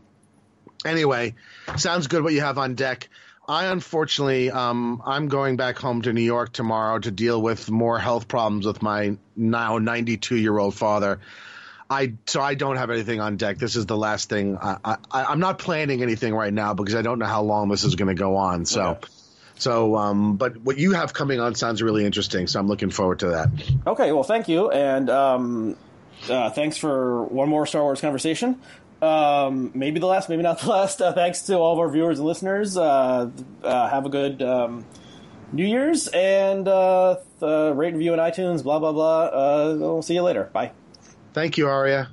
Anyway, sounds good what you have on deck. I unfortunately, um, I'm going back home to New York tomorrow to deal with more health problems with my now 92 year old father. I so I don't have anything on deck. This is the last thing. I, I, am not planning anything right now because I don't know how long this is going to go on. So. Okay. So, um, but what you have coming on sounds really interesting. So I'm looking forward to that. Okay, well, thank you, and um, uh, thanks for one more Star Wars conversation. Um, maybe the last, maybe not the last. Uh, thanks to all of our viewers and listeners. Uh, uh have a good um, New Year's and uh, rate and review on iTunes. Blah blah blah. Uh, we'll see you later. Bye. Thank you, Aryeh.